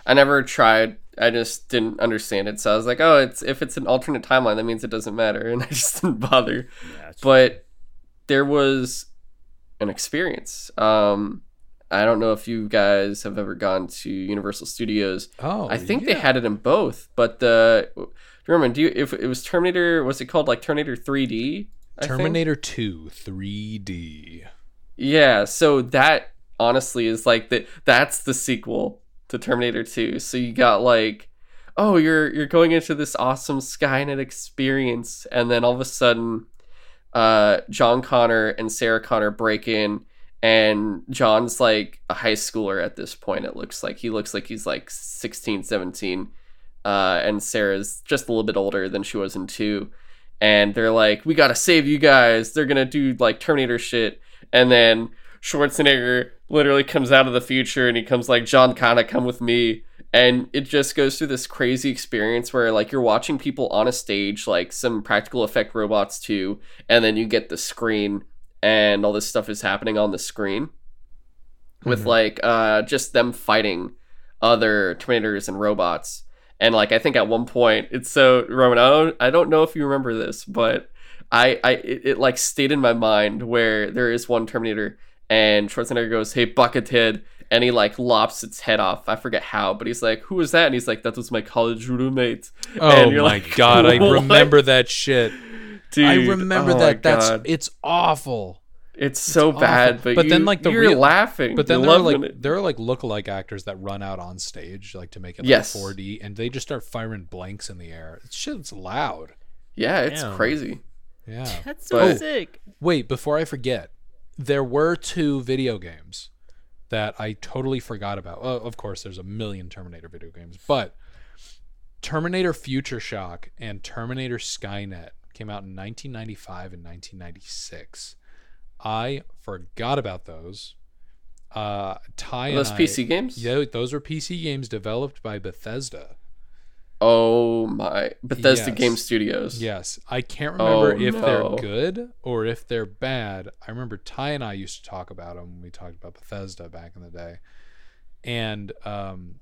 I never tried. I just didn't understand it. So I was like, oh, it's if it's an alternate timeline, that means it doesn't matter, (laughs) and I just didn't bother. Yeah, but there was an experience. Um, I don't know if you guys have ever gone to Universal Studios. Oh, I think they had it in both, but the do you remember? Do you if it was Terminator? Was it called like Terminator 3D? I think? Terminator 2 3D. Yeah, so that honestly is like the that's the sequel to Terminator 2. So you got like oh, you're you're going into this awesome Skynet experience and then all of a sudden uh John Connor and Sarah Connor break in and John's like a high schooler at this point. It looks like he looks like he's like 16, 17. Uh, and Sarah's just a little bit older than she was in two. And they're like, we gotta save you guys. They're gonna do like Terminator shit. And then Schwarzenegger literally comes out of the future and he comes like, John Connor, come with me. And it just goes through this crazy experience where like you're watching people on a stage, like some practical effect robots too, and then you get the screen and all this stuff is happening on the screen with Mhm. like uh just them fighting other Terminators and robots. And like I think at one point it's so Roman, I don't I don't know if you remember this, but I I it, it like stayed in my mind where there is one Terminator and Schwarzenegger goes, "Hey, Buckethead," and he like lops its head off. I forget how, but he's like, "Who was that?" And he's like, "That was my college roommate." Oh And you're my like, (laughs) god, I remember that shit. Dude, I remember oh that. That's God. it's awful. it's so awful. bad, but, But then, you- like, the you're real- laughing, But then you're there are like it. there are like lookalike actors that run out on stage like to make it like Yes. 4D, and they just start firing blanks in the air. Shit's loud. yeah, it's Damn. crazy. Yeah. That's so But- oh, sick. Wait, before I forget, there were two video games that I totally forgot about. Well, of course, there's a million Terminator video games, but Terminator Future Shock and Terminator Skynet came out in 1995 and 1996. I forgot about those. Uh, Ty those and I- PC games? Yeah, those were PC games developed by Bethesda. Oh my, Bethesda Yes. Game Studios. Yes, I can't remember Oh, if no. they're good or if they're bad. I remember Ty and I used to talk about them when we talked about Bethesda back in the day, and um,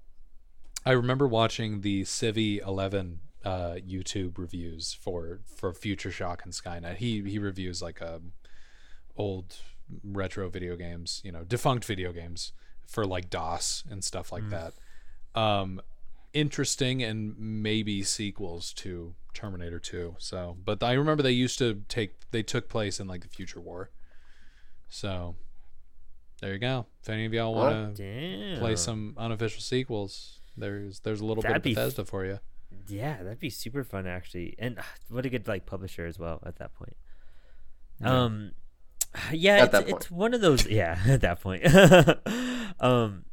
I remember watching the Civvie Eleven uh, YouTube reviews for for Future Shock and Skynet. He he reviews like um, old retro video games, you know, defunct video games for like DOS and stuff like that. Um, interesting and maybe sequels to Terminator 2. So, but I remember they used to take they took place in like the future war. So, there you go. If any of y'all want to Damn. play some unofficial sequels, there's there's a little That'd bit be of f- Bethesda for you. Yeah, that'd be super fun actually, and ah, what a good like publisher as well at that point. Yeah. Um, yeah, At it's, that it's one of those. Yeah, (laughs) at that point, (laughs) um,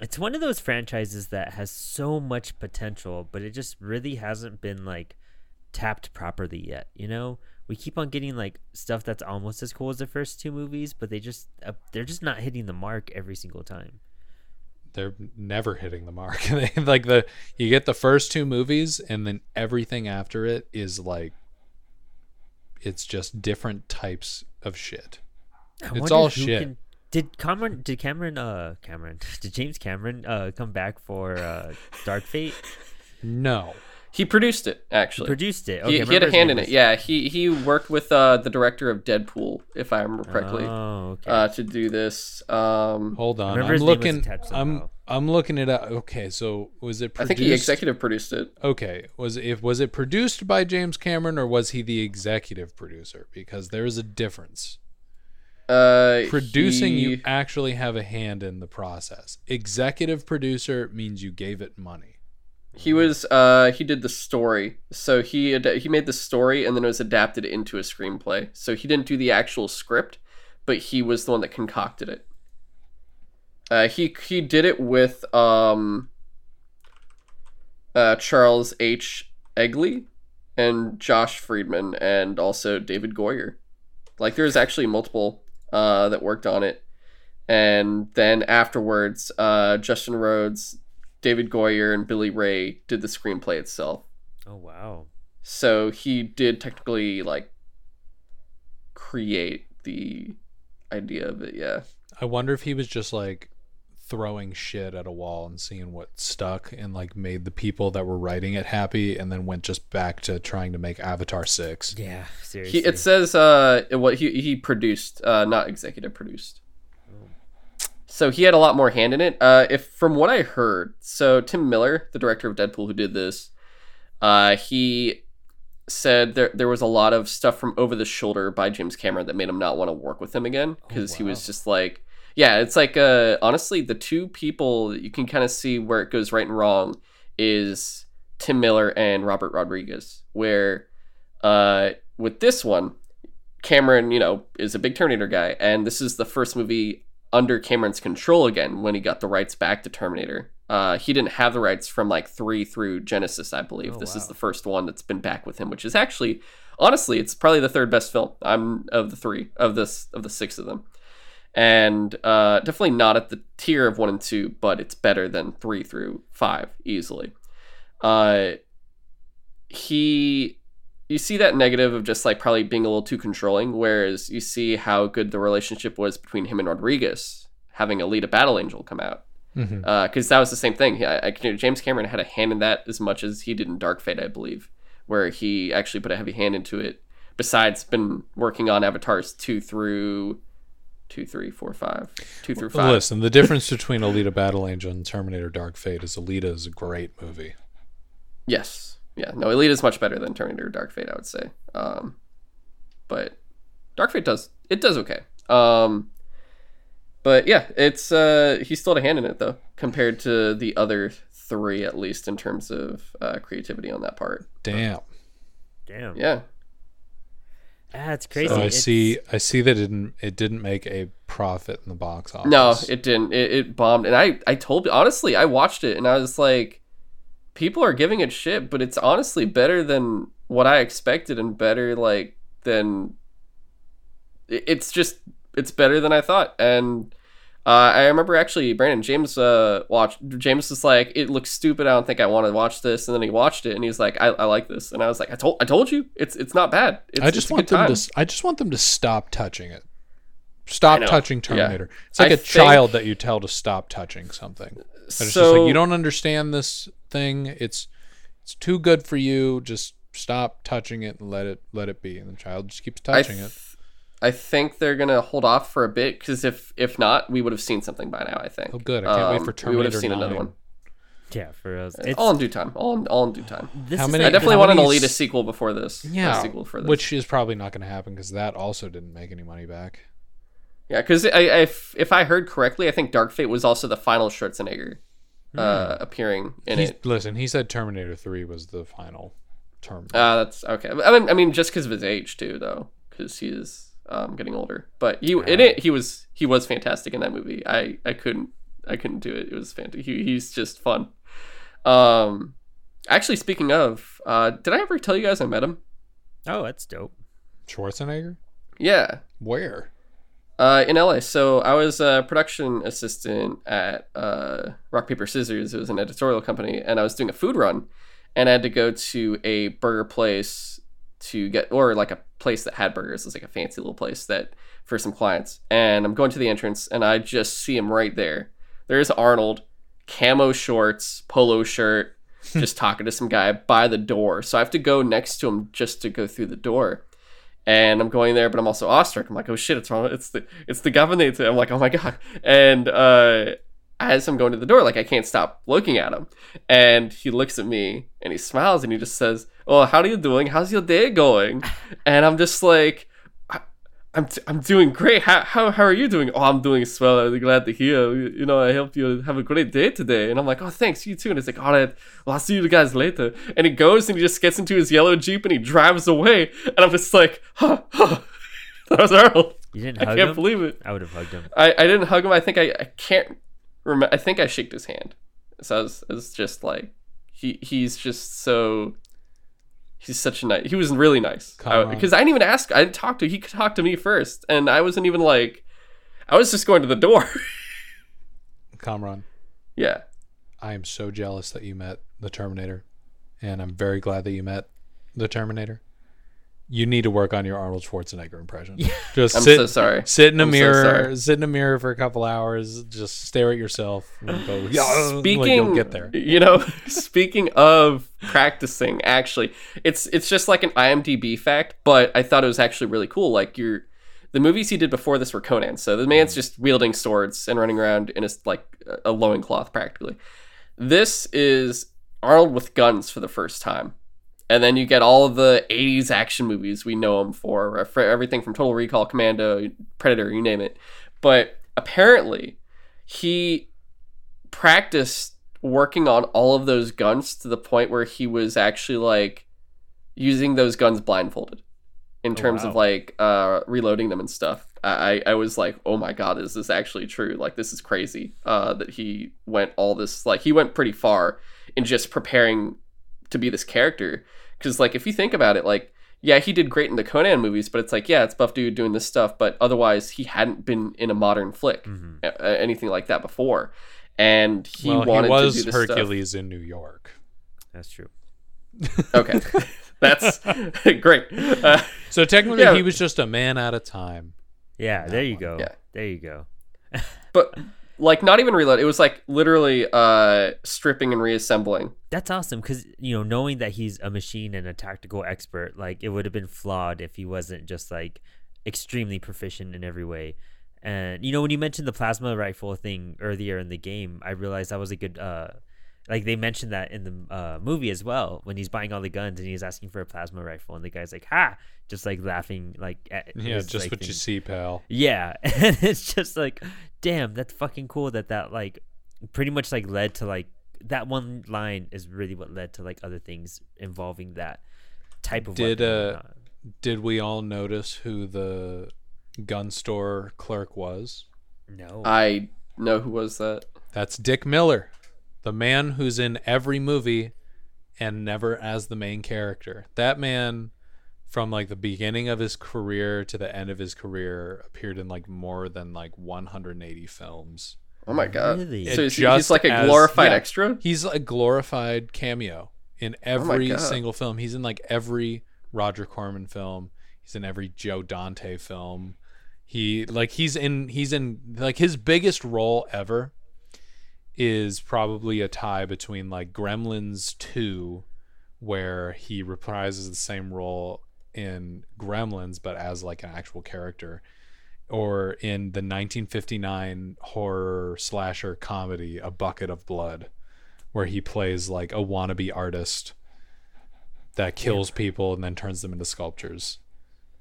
it's one of those franchises that has so much potential, but it just really hasn't been like tapped properly yet. You know, we keep on getting like stuff that's almost as cool as the first two movies, but they just uh, they're just not hitting the mark every single time. They're never hitting the mark. (laughs) They- like the you get the first two movies and then everything after it is like it's just different types of shit. I It's all shit. Did Cameron? Did Cameron? Uh, Cameron? (laughs) Did James Cameron uh come back for uh Dark Fate? No. He produced it He actually. produced it. he, Okay, he had a hand in it. was- Yeah, he he worked with uh, the director of Deadpool, if I remember correctly, Oh, okay. uh, to do this. Um, Hold on. I'm his name was looking attached I'm. I'm looking it up. Okay, so was it I think he executive produced it. Okay, was if was it produced by James Cameron or was he the executive producer? Because there is a difference. Uh, Producing he- you actually have a hand in the process. Executive producer means you gave it money. He was uh he did the story. So he ad- he made the story and then it was adapted into a screenplay. So he didn't do the actual script, but he was the one that concocted it. Uh he he did it with um uh Charles H. Eglee and Josh Friedman and also David Goyer. Like there's actually multiple uh that worked on it. And then afterwards, uh Justin Rhodes, David Goyer and Billy Ray did the screenplay itself. oh wow. So he did technically like create the idea of it, yeah. I wonder if he was just like throwing shit at a wall and seeing what stuck and like made the people that were writing it happy and then went just back to trying to make Avatar 6. Yeah, seriously. He it says uh what he he produced, uh not executive produced. So he had a lot more hand in it. Uh if from what I heard, so Tim Miller, the director of Deadpool who did this, uh he said there there was a lot of stuff from over the shoulder by James Cameron that made him not want to work with him again because he was just like yeah, it's like uh honestly the two people you can kind of see where it goes right and wrong is Tim Miller and Robert Rodriguez where uh with this one Cameron, you know, is a big Terminator guy, and this is the first movie under Cameron's control again when he got the rights back to Terminator. Uh, he didn't have the rights from like three through Genisys, I believe. Oh, this is the first one that's been back with him, which is actually, honestly, it's probably the third best film. I'm of the three of this of the six of them, and uh, definitely not at the tier of one and two, but it's better than three through five easily. Uh, he you see that negative of just like probably being a little too controlling, whereas you see how good the relationship was between him and Rodriguez, having Alita Battle Angel come out. Because that was the same thing. I, I, James Cameron had a hand in that as much as he did in Dark Fate, I believe, where he actually put a heavy hand into it. Besides, been working on Avatars two through two, three, four, five, two through five. Listen, the difference between Alita Battle Angel and Terminator Dark Fate is Alita is a great movie. Yes. Yeah. No, Alita is much better than Terminator Dark Fate, I would say. Um, but Dark Fate does it does okay. Um, but yeah, it's uh he still had a hand in it though, compared to the other three at least in terms of uh, creativity on that part. Damn. Damn. Yeah. Ah, it's crazy. So I It's- see. I see that it didn't. It didn't make a profit in the box office. No, it didn't. It, it bombed, and I I told honestly I watched it and I was like, people are giving it shit, but it's honestly better than what I expected and better like than. it- It's just it's better than I thought, and uh, I remember actually Brandon James uh watched James was like it looks stupid. I don't think I want to watch this, and then he watched it and he was like I, I like this, and I was like I told I told you it's it's not bad. It's, I just want them time. to. I just want them to stop touching it. Stop touching Yeah. Terminator. It's like I a think- child that you tell to stop touching something. And it's just So- like you don't understand this thing. It's it's too good for you. Just stop touching it and let it let it be. And the child just keeps touching th- it. I think they're gonna hold off for a bit because if if not, we would have seen something by now. I think. Oh, good. I can't wait for Terminator. We would have Terminator seen another one. Yeah, for us. It's, all in due time. All in, all in due time. this How is many- I definitely how want an many Alita s- sequel before this. Yeah, sequel for this. which is probably not going to happen because that also didn't make any money back. yeah, because I, I if, if I heard correctly, I think Dark Fate was also the final Schwarzenegger uh, appearing in He's, it. listen, he said Terminator Three was the final term. Uh, that's okay. I mean, I mean, just because of his age too, though, because he is um, getting older. But he in it, he was he was fantastic in that movie. I I couldn't I couldn't do it. It was fantastic. He, he's just fun. Um, actually, speaking of, uh, did I ever tell you guys I met him? Oh, that's dope. Schwarzenegger? Yeah, Where? uh, in LA. So I was a production assistant at uh, Rock Paper Scissors. It was an editorial company, and I was doing a food run, and I had to go to a burger place to get, or like a place that had burgers. It was like a fancy little place that for some clients. And I'm going to the entrance, and I just see him right there. There's Arnold, camo shorts, polo shirt, (laughs) just talking to some guy by the door. So I have to go next to him just to go through the door and I'm going there, but I'm also awestruck. I'm like, oh shit, it's wrong. It's the it's the governor. I'm like, oh my god. And uh, as I'm going to the door, like I can't stop looking at him. And he looks at me and he smiles and he just says, "Oh, how are you doing? How's your day going?" (laughs) And I'm just like. "I- I'm, t- I'm doing great. How, how, how are you doing? Oh, I'm doing swell. I'm glad to hear. You you know, I hope you have a great day today. And I'm like, oh, thanks. You too. And it's like, all right. Well, I'll see you guys later. And he goes and he just gets into his yellow Jeep and he drives away. And I'm just like, (laughs) huh, huh. (laughs) that was Earl. You didn't I can't him? believe it. I would have hugged him. I, I didn't hug him. I think I, I can't remember. I think I shook his hand. So I was, it was just like, he he's just so, he's such a nice, he was really nice. Because I, didn't even ask, I didn't talk to, he could talk to me first. And I wasn't even like, I was just going to the door. (laughs) Kamron, yeah. I am so jealous that you met the Terminator, and I'm very glad that you met the Terminator. You need to work on your Arnold Schwarzenegger impression. Just I'm sit, so sorry. sit in a I'm mirror, sorry. sit in a mirror for a couple hours, just stare at yourself, and go. (laughs) Yeah, like, speaking you'll get there. you know (laughs) speaking of practicing actually it's it's just like an imdb fact but i thought it was actually really cool like you're the movies he did before this were conan so the man's mm-hmm. just wielding swords and running around in a like a loincloth practically this is arnold with guns for the first time and then you get all of the 80s action movies we know him for, for everything from total recall commando predator you name it but apparently he practiced working on all of those guns to the point where he was actually like using those guns blindfolded. in terms of wow. like uh reloading them and stuff. I I was like, oh my god, is this actually true? Like this is crazy. Uh, that he went all this like he went pretty far in just preparing to be this character. Because like if you think about it, like yeah, he did great in the Conan movies, but it's like yeah, it's buff dude doing this stuff, but otherwise he hadn't been in a modern flick, Mhm. uh, anything like that before. And he well, wanted he was to do this stuff. Hercules in New York. That's true. Okay, (laughs) that's (laughs) great. Uh, So technically, Yeah. he was just a man at a time. Yeah, there you go. Yeah. There you go. (laughs) but like not even reload. It was like literally uh stripping and reassembling. That's awesome because you know knowing that he's a machine and a tactical expert, like it would have been flawed if he wasn't just like extremely proficient in every way. And you know when you mentioned the plasma rifle thing earlier in the game, I realized that was a good. uh like they mentioned that in the uh, movie as well when he's buying all the guns and he's asking for a plasma rifle and the guy's like ha just like laughing like at Yeah, his, just like, what you see, pal. Yeah, (laughs) and it's just like, damn, that's fucking cool that that like pretty much like led to like that one line is really what led to like other things involving that type of Did, weapon uh. Did we all notice who the gun store clerk was? no I know who was that. That's Dick Miller, the man who's in every movie and never as the main character. That man, from like the beginning of his career to the end of his career, appeared in like more than like 180 films. Oh my god! Really? So he's, Just he's like a as- glorified yeah. extra. He's a glorified cameo in oh every God. single film. He's in like every Roger Corman film. He's in every Joe Dante film. He like he's in he's in like his biggest role ever is probably a tie between like Gremlins 2 where he reprises the same role in Gremlins but as like an actual character or in the 1959 horror slasher comedy A Bucket of Blood where he plays like a wannabe artist that kills people and then turns them into sculptures.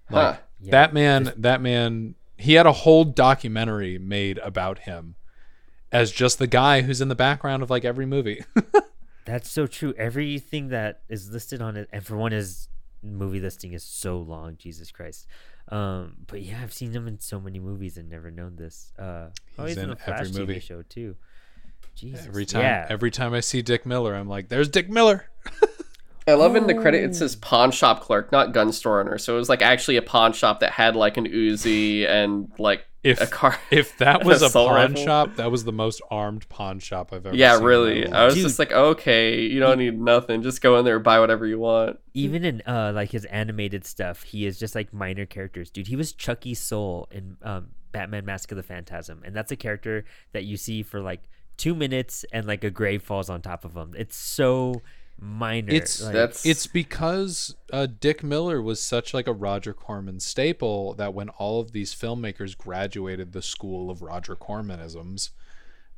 Like Huh. Yeah, that man that man he had a whole documentary made about him as just the guy who's in the background of like every movie. (laughs) that's so true. Everything that is listed on it, and for one, his movie listing is so long. Jesus Christ. Um, but yeah, I've seen him in so many movies and never known this. Uh, oh, He's he's in in a Flash every TV movie. show too. Jesus. every time yeah. every time I see Dick Miller, I'm like, there's Dick Miller. (laughs) I love in the credit it says pawn shop clerk, not gun store owner. So it was like actually a pawn shop that had like an Uzi and like If a car. (laughs) if that was a Assault pawn rifle? shop, that was the most armed pawn shop I've ever yeah, seen. in my really. life. I was Dude. just like, okay, you don't need nothing. Just go in there, buy whatever you want. even in uh like his animated stuff, he is just like minor characters. Dude, he was Chuckie Sol in um Batman Mask of the Phantasm, and that's a character that you see for like two minutes and like a grave falls on top of him. It's so minor. It's- like, That's It's because uh, Dick Miller was such like a Roger Corman staple that when all of these filmmakers graduated the school of Roger Cormanisms,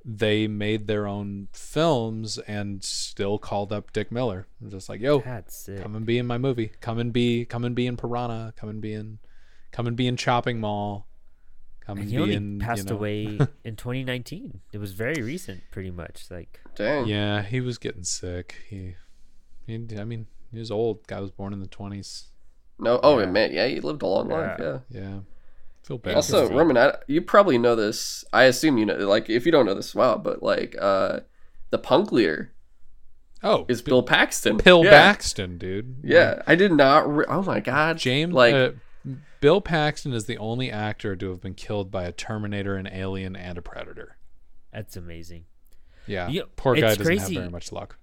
they made their own films and still called up Dick Miller. I'm Just like, yo, come and be in my movie. Come and be, come and be in Piranha. Come and be in, come and be in Chopping Mall. Come And and he be only in. passed you know- away (laughs) in 2019. It was very recent, pretty much. Like, dang. Yeah, he was getting sick. He, he, I mean, he was old. Guy was born in the twenties. No, oh Yeah. man, yeah, he lived a long life. Yeah. Yeah. Yeah, feel bad. Also, Roman, I, you probably know this. I assume you know. Like, if you don't know this, wow. But like, uh, the punk leader oh, is Bill Paxton. Bill yeah. Paxton, dude. Yeah, I did not. Re- oh my god, James Like, uh, Bill Paxton is the only actor to have been killed by a Terminator, an Alien, and a Predator. that's amazing. Yeah, Yeah, poor guy it's doesn't crazy. have very much luck.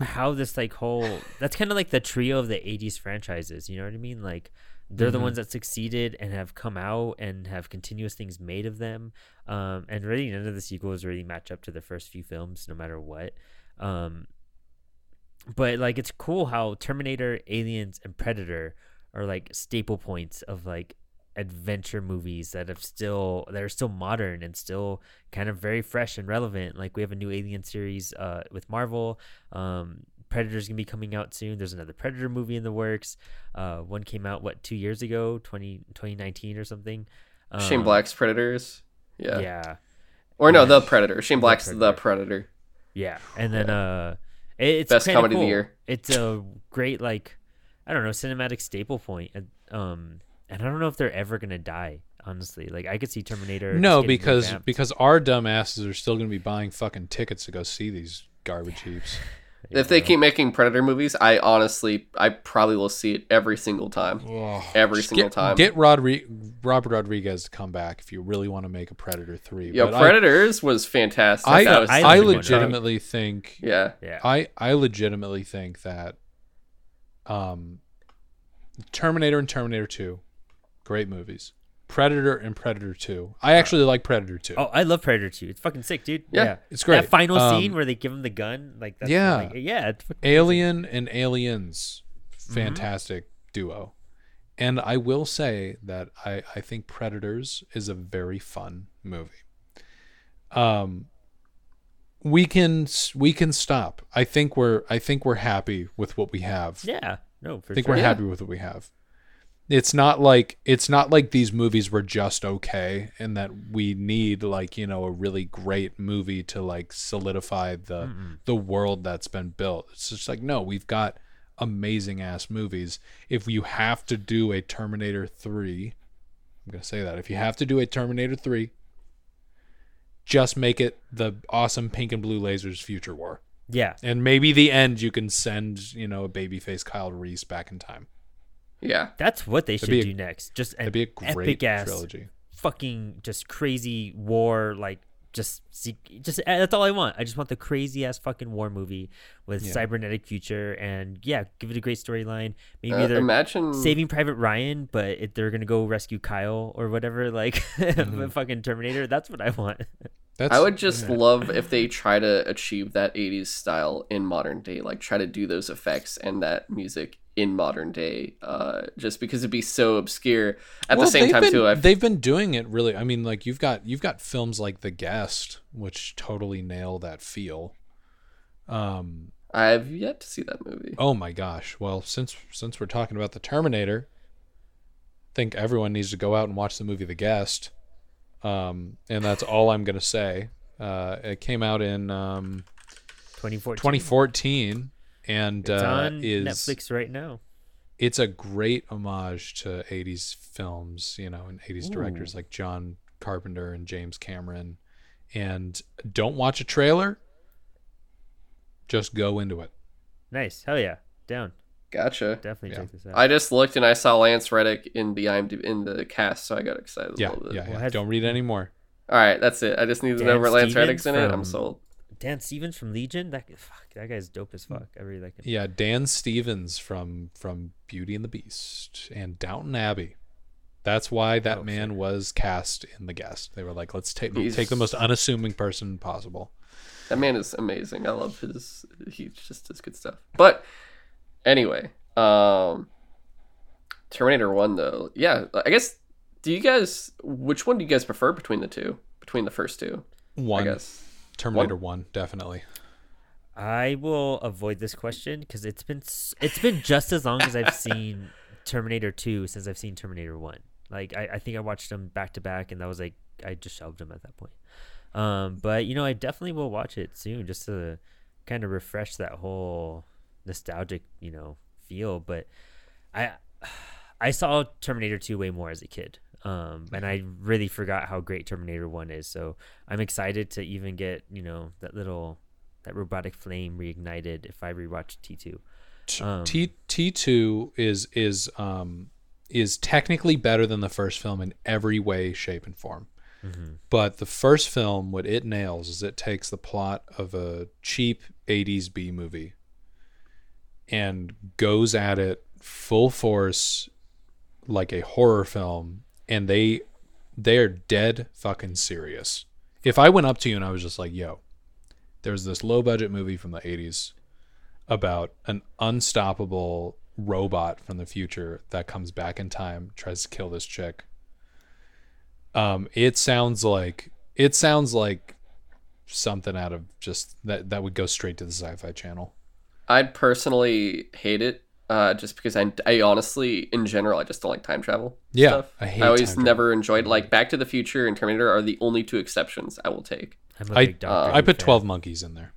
How this like whole that's kind of like the trio of the 80s franchises you know what i mean like they're the Mhm. ones that succeeded and have come out and have continuous things made of them um and really none of the sequels really match up to the first few films no matter what um but like it's cool how terminator aliens and predator are like staple points of like adventure movies that have still that are still modern and still kind of very fresh and relevant like we have a new alien series uh with marvel um predator's gonna be coming out soon there's another predator movie in the works uh one came out what two years ago 20 2019 or something Shane Um, Black's Predators. Yeah. yeah Or no, Yeah. the Predator. Shane Black's Predator. the Predator. Yeah, and then uh, it, it's Best comedy of the year. It's a great like I don't know cinematic staple point. And, um, and I don't know if they're ever gonna die. Honestly, like I could see Terminator. No, because revamped. because our dumbasses are still going to be buying fucking tickets to go see these garbage heaps. (laughs) If they keep making Predator movies, I honestly, I probably will see it every single time. Every single Get, time. get Rodri- Robert Rodriguez to come back if you really want to make a Predator three. Yeah, But I- Predators was fantastic. I That was I, I such a good legit- job. legitimately think Yeah. yeah, I I legitimately think that um Terminator and Terminator 2 great movies. Predator and Predator 2. I actually like Predator 2. Oh, I love Predator 2. It's fucking sick, dude. Yeah, it's great. That final Um, scene where they give him the gun, like that's Yeah. like, yeah, Alien and Aliens Mm-hmm. fantastic duo. And I will say that I I think Predators is a very fun movie. Um we can we can stop. I think we're I think we're happy with what we have. yeah. No, for I think sure. we're Yeah. happy with what we have. It's not like it's not like these movies were just okay and that we need like, you know, a really great movie to like solidify the the world that's been built. It's just like no, we've got amazing ass movies. If you have to do a Terminator 3, I'm going to say that. If you have to do a Terminator 3, just make it the awesome pink and blue lasers future war. Yeah, And maybe the end you can send, you know, a babyface Kyle Reese back in time. Yeah. that's what they should a- do next. Just an be a great epic ass, trilogy. fucking just crazy war, like just see, just uh, that's all I want. I just want the crazy ass fucking war movie with Yeah. cybernetic future and yeah, give it a great storyline. Maybe Uh, they're imagine Saving Private Ryan, but if they're gonna go rescue Kyle or whatever, (laughs) like Mm-hmm. (laughs) fucking Terminator. That's what I want. (laughs) That's I would just love if they try to achieve that 80s style in modern day, like try to do those effects and that music in modern day, uh, just because it'd be so obscure. At Well, the same time, been, too, I they've been doing it really. I mean, like you've got you've got films like The Guest, which totally nail that feel. Um. I've yet to see that movie. Oh my gosh. Well, since since we're talking about the Terminator, I think everyone needs to go out and watch the movie The Guest. Um, and that's all I'm gonna say. Uh, it came out in um, 2014. 2014, and It's uh, on is Netflix right now. it's a great homage to 80s films, you know, and 80s directors like John Carpenter and James Cameron. And don't watch a trailer. Just go into it. Nice. Hell yeah. Down. Gotcha. Definitely Yeah. check this out. I just looked and I saw Lance Reddick in the IMDb in the cast, so I got excited a Yeah, little bit. yeah, yeah. has- Don't read anymore. All right, that's it. I just need to Dan know where Lance Stevens Reddick's in it. I'm sold. Dan Stevens from Legion. That fuck, that guy's dope as fuck. I really like him. Yeah, Dan Stevens from from Beauty and the Beast and Downton Abbey. That's why that Oh, man was cast in The Guest. They were like, let's take He's- take the most unassuming person possible. That man is amazing. I love his. He just does good stuff. But anyway, um, Terminator One though, yeah. I guess. Do you guys? Which one do you guys prefer between the two? Between the first two, One I guess. Terminator One, definitely. I will avoid this question because it's been it's been just as long as I've (laughs) seen Terminator Two since I've seen Terminator One. Like I, I think I watched them back to back, and that was like I just shelved them at that point. Um, but you know I definitely will watch it soon just to kind of refresh that whole nostalgic you know feel. But I (sighs) I saw Terminator Two way more as a kid. Um, and I really forgot how great Terminator One is. So I'm excited to even get you know that little that robotic flame reignited if I rewatch T two. Um, T T two is is um is technically better than the first film in every way, shape, and form. But the first film, what it nails is it takes the plot of a cheap '80s B movie and goes at it full force, like a horror film, and they they are dead fucking serious. If I went up to you and I was just like, "Yo, there's this low budget movie from the '80s about an unstoppable robot from the future that comes back in time, tries to kill this chick. Um, it sounds like it sounds like something out of just that that would go straight to the sci-fi channel. I'd personally hate it, uh, just because I, I honestly, in general, I just don't like time travel. Yeah, stuff. I hate I always time travel. never enjoyed like Back to the Future and Terminator are the only two exceptions I will take. I'm a I big Doctor I put fan. Twelve Monkeys in there.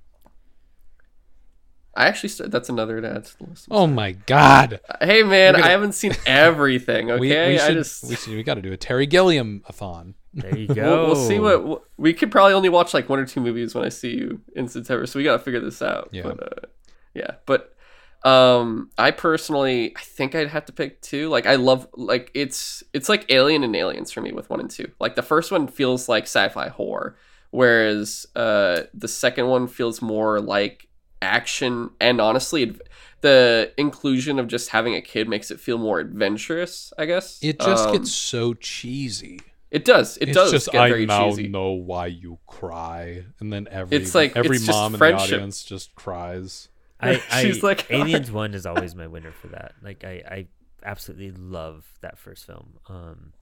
I actually st- that's another to add to the list. Oh my god. Hey man, gonna- I haven't seen everything. (laughs) Okay, We, we I just we, should- we got to do a Terry Gilliam a thon. There you we'll, (laughs) go. we'll see what we could probably only watch like one or two movies when I see you in September. So we got to figure this out. Yeah. But uh, yeah, but um, I personally, I think I'd have to pick two. Like I love like it's it's like Alien and Aliens for me with one and two. Like the first one feels like sci-fi horror, whereas uh the second one feels more like action and honestly. The inclusion of just having a kid makes it feel more adventurous, I guess. It just Um, gets so cheesy. It does. It it's does just get I very now cheesy. know why you cry, and then every It's like- every mom in the audience just cries. I, (laughs) I She's like- (laughs) Aliens One is always my winner for that. Like I, I absolutely love that first film. Um,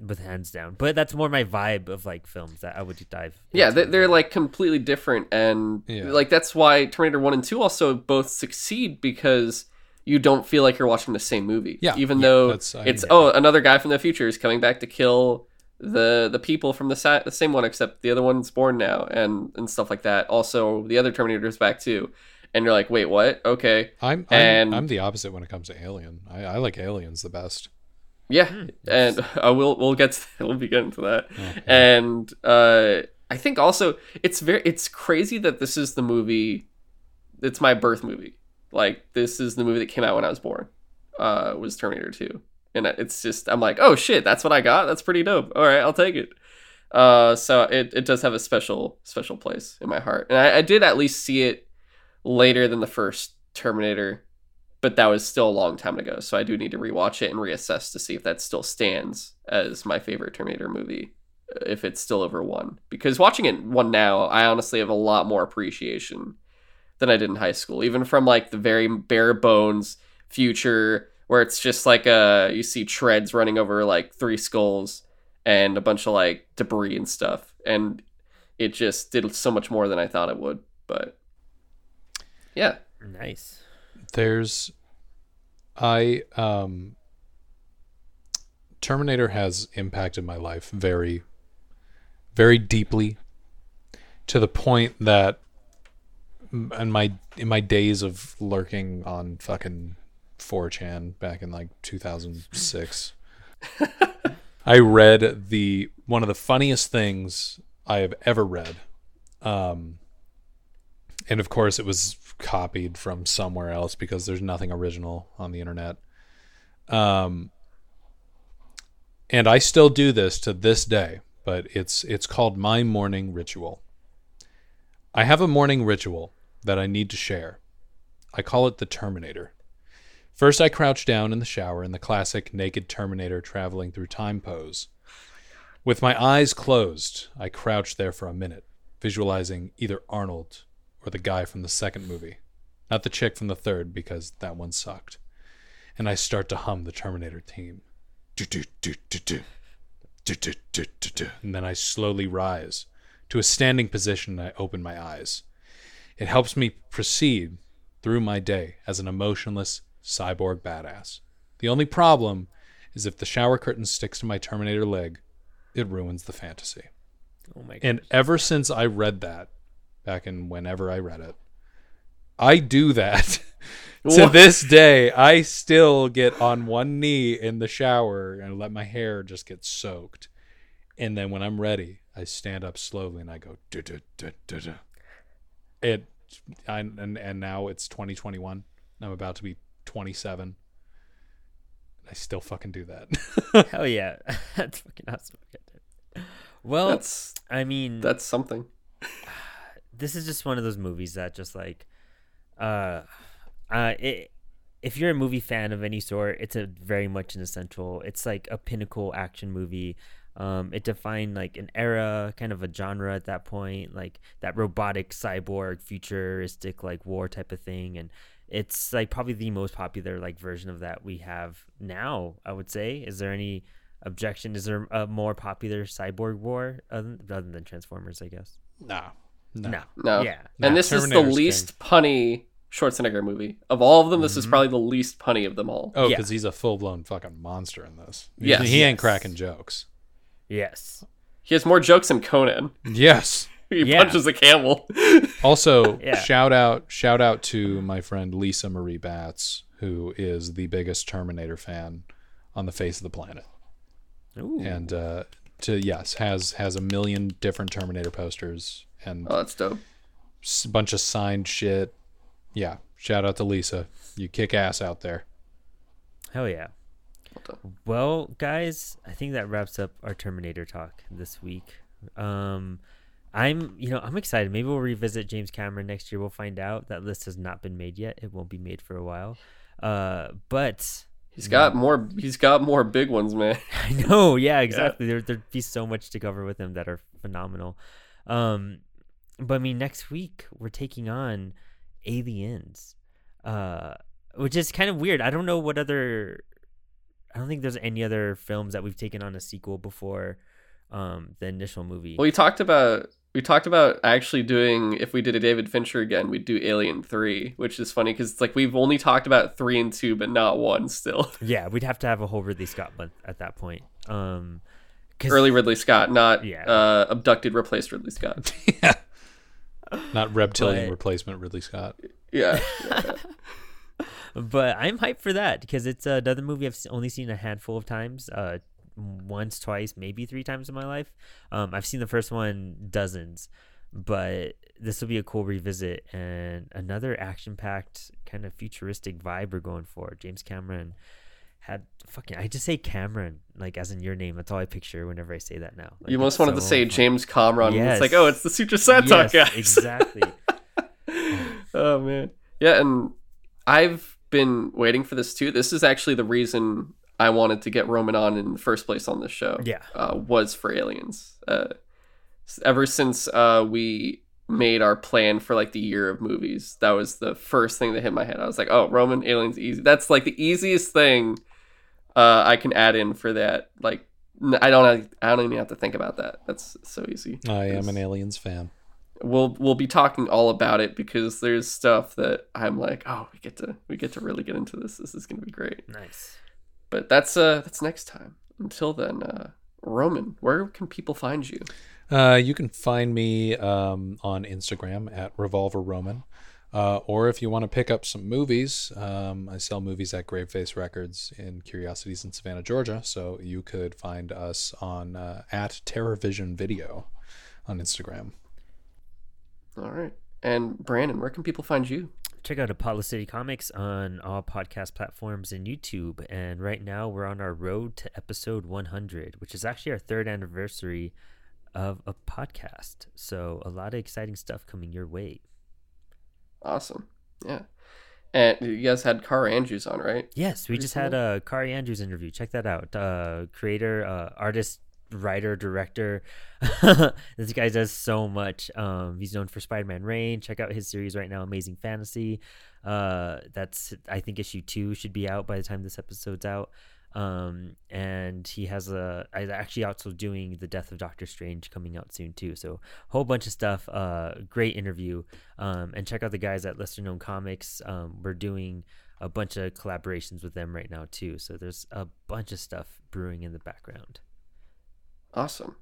with hands down. But that's more my vibe of like films that I would dive. Yeah, into. they- they're like completely different, and Yeah. like that's why Terminator One and Two also both succeed because you don't feel like you're watching the same movie. Yeah, even yeah, though that's- I it's agree. oh another guy from the future is coming back to kill the the people from the, sa- the same one, except the other one's born now, and and stuff like that. Also, the other Terminator is back too, and you're like, wait, what? Okay, I'm I'm, And- I'm the opposite when it comes to Alien. I, I like Aliens the best. Yeah, Hmm, and uh, we'll we'll get to, (laughs) we'll be getting to that. Okay. And uh, I think also it's very it's crazy that this is the movie. It's my birth movie. Like this is the movie that came out when I was born. Uh, was Terminator Two, and it's just I'm like, oh shit, that's what I got. That's pretty dope. All right, I'll take it. Uh, so it it does have a special special place in my heart, and I, I did at least see it later than the first Terminator but that was still a long time ago. So I do need to rewatch it and reassess to see if that still stands as my favorite Terminator movie, uh, if it's still over one. Because watching it one now, I honestly have a lot more appreciation than I did in high school, even from like the very bare bones future where it's just like uh you see treads running over like three skulls and a bunch of like debris and stuff, and it just did so much more than I thought it would. But yeah, nice. There's I um Terminator has impacted my life very very deeply to the point that in my in my days of lurking on fucking 4chan back in like 2006 (laughs) I read the one of the funniest things I have ever read um and of course it was copied from somewhere else because there's nothing original on the internet. Um and I still do this to this day but it's it's called my morning ritual. I have a morning ritual that I need to share. I call it the Terminator. First I crouch down in the shower in the classic naked Terminator traveling through time pose. With my eyes closed I crouch there for a minute visualizing either Arnold or the guy from the second movie, not the chick from the third because that one sucked. And I start to hum the Terminator theme. Do, do, do, do, do. Do, do, do, do, do. And then I slowly rise to a standing position and I open my eyes. It helps me proceed through my day as an emotionless cyborg badass. The only problem is if the shower curtain sticks to my Terminator leg, it ruins the fantasy. Oh my god. And ever since I read that, back in whenever I read it, I do that. (laughs) to What? this day, I still get on one knee in the shower and let my hair just get soaked. And then when I'm ready, I stand up slowly and I go duh, duh, duh, duh, duh. It I, and and now it's 2021. I'm about to be 27. I still fucking do that. (laughs) Hell yeah. (laughs) That's fucking awesome. Well, that's I mean, that's something. This is just one of those movies that just like uh uh it if you're a movie fan of any sort it's a very much an essential it's like a pinnacle action movie. Um it defined like an era kind of a genre at that point like that robotic cyborg futuristic like war type of thing. And it's like probably the most popular like version of that we have now i would say. Is there any objection? Is there a more popular cyborg war other, than transformers i guess? Nah. No. no. No. Yeah. Nah, and this is the Terminator's least punny Schwarzenegger movie of all of them. This is probably the least punny of them all. Oh, Yeah. because he's a full blown fucking monster in this. He- Yes. he ain't cracking jokes. Yes. He has more jokes than Conan. Yes, (laughs) he Yeah. punches a camel. (laughs) Also, Yeah. shout out shout out to my friend Lisa Marie Batts, who is the biggest Terminator fan on the face of the planet. Ooh. And uh to yes, has has a million different Terminator posters and oh, that's dope. a bunch of signed shit. Yeah, shout out to Lisa. You kick ass out there. Hell yeah. Well guys, I think that wraps up our Terminator talk this week. Um, I'm, you know, I'm excited. Maybe we'll revisit James Cameron next year. We'll find out. That list has not been made yet. It won't be made for a while. Uh, but He's got more. He's got more big ones, man. (laughs) I know, yeah, exactly. There, there'd be so much to cover with him that are phenomenal. Um, but I mean, next week we're taking on Aliens, uh, which is kind of weird. I don't know what other. I don't think there's any other films that we've taken on a sequel before um, the initial movie. Well, we talked about we talked about actually doing if we did a David Fincher again, we'd do Alien Three, which is funny because it's like we've only talked about three and two, but not one still. (laughs) yeah, we'd have to have a whole Ridley Scott month at that point. Um, 'cause- Early Ridley Scott, not Yeah. uh, abducted, replaced Ridley Scott. (laughs) Not reptilian But- replacement Ridley Scott. Yeah, yeah. (laughs) but I'm hyped for that because it's another movie I've only seen a handful of times. Uh, once, twice, maybe three times in my life. Um, I've seen the first one dozens, but this will be a cool revisit and another action-packed kind of futuristic vibe we're going for. James Cameron had fucking. I just say Cameron like as in your name. That's all I picture whenever I say that now. Like, you most wanted to say fun. James Cameron. and It's like, oh, it's the Sutro Side Talk Yes, guys. (laughs) exactly. (laughs) oh man, yeah, and I've been waiting for this too. This is actually the reason I wanted to get Roman on in the first place on this show. Yeah. uh, was for aliens. Uh, ever since uh, we made our plan for like the year of movies, that was the first thing that hit my head. I was like, oh, Roman aliens easy. That's like the easiest thing uh, I can add in for that. Like, I don't, I don't even have to think about that. That's so easy. I am an aliens fan. We'll we'll be talking all about it because there's stuff that I'm like, oh, we get to we get to really get into this. This is gonna be great. nice. But that's uh that's next time. Until then, uh, Roman, where can people find you? Uh, you can find me um, on Instagram at Revolver Roman. Uh, or if you want to pick up some movies, um, I sell movies at Graveface Records in Curiosities in Savannah, Georgia. So you could find us on uh, at TerrorVision Video on Instagram. All right. And Brandon, where can people find you? Check out Apollo City Comics on all podcast platforms and YouTube. And right now we're on our road to episode 100, which is actually our third anniversary of a podcast. So a lot of exciting stuff coming your way. Awesome. Yeah. And you guys had Kaare Andrews on, right? Yes, we just had a Kaare Andrews interview. Check that out. Uh, creator, uh, artist, writer, director. (laughs) this guy does so much. Um, he's known for Spider-Man Reign. Check out his series right now, Amazing Fantasy. Uh, that's I think issue two should be out by the time this episode's out. Um, and he has a I actually also doing the Death of Doctor Strange coming out soon too. So whole bunch of stuff. Uh, great interview. Um, and check out the guys at Lesser Known Comics. Um, we're doing a bunch of collaborations with them right now too. So there's a bunch of stuff brewing in the background. Awesome.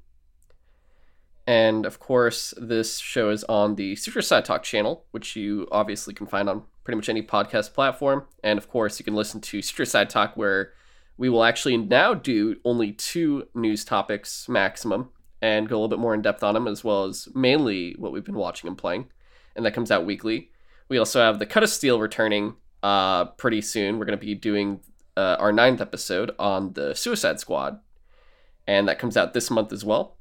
And of course, this show is on the Sutro Side Talk channel, which you obviously can find on pretty much any podcast platform. And of course, you can listen to Sutro Side Talk, where we will actually now do only two news topics maximum and go a little bit more in depth on them, as well as mainly what we've been watching and playing. And that comes out weekly. We also have the Cut of Steel returning uh, pretty soon. We're going to be doing uh, our ninth episode on the Suicide Squad, and that comes out this month as well.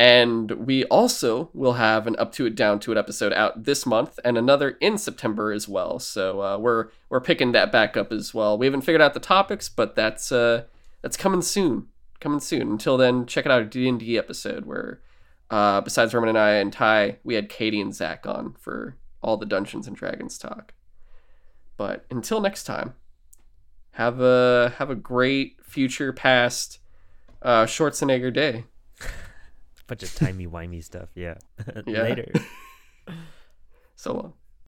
And we also will have an up to it, down to it episode out this month, and another in September as well. So uh, we're we're picking that back up as well. We haven't figured out the topics, but that's uh, that's coming soon, coming soon. Until then, check out our D and D episode where, uh, besides Roman and I and Ty, we had Katie and Zach on for all the Dungeons and Dragons talk. But until next time, have a have a great future past uh, Schwarzenegger day. Bunch of timey wimey stuff. Yeah. (laughs) Yeah. Later. (laughs) So long.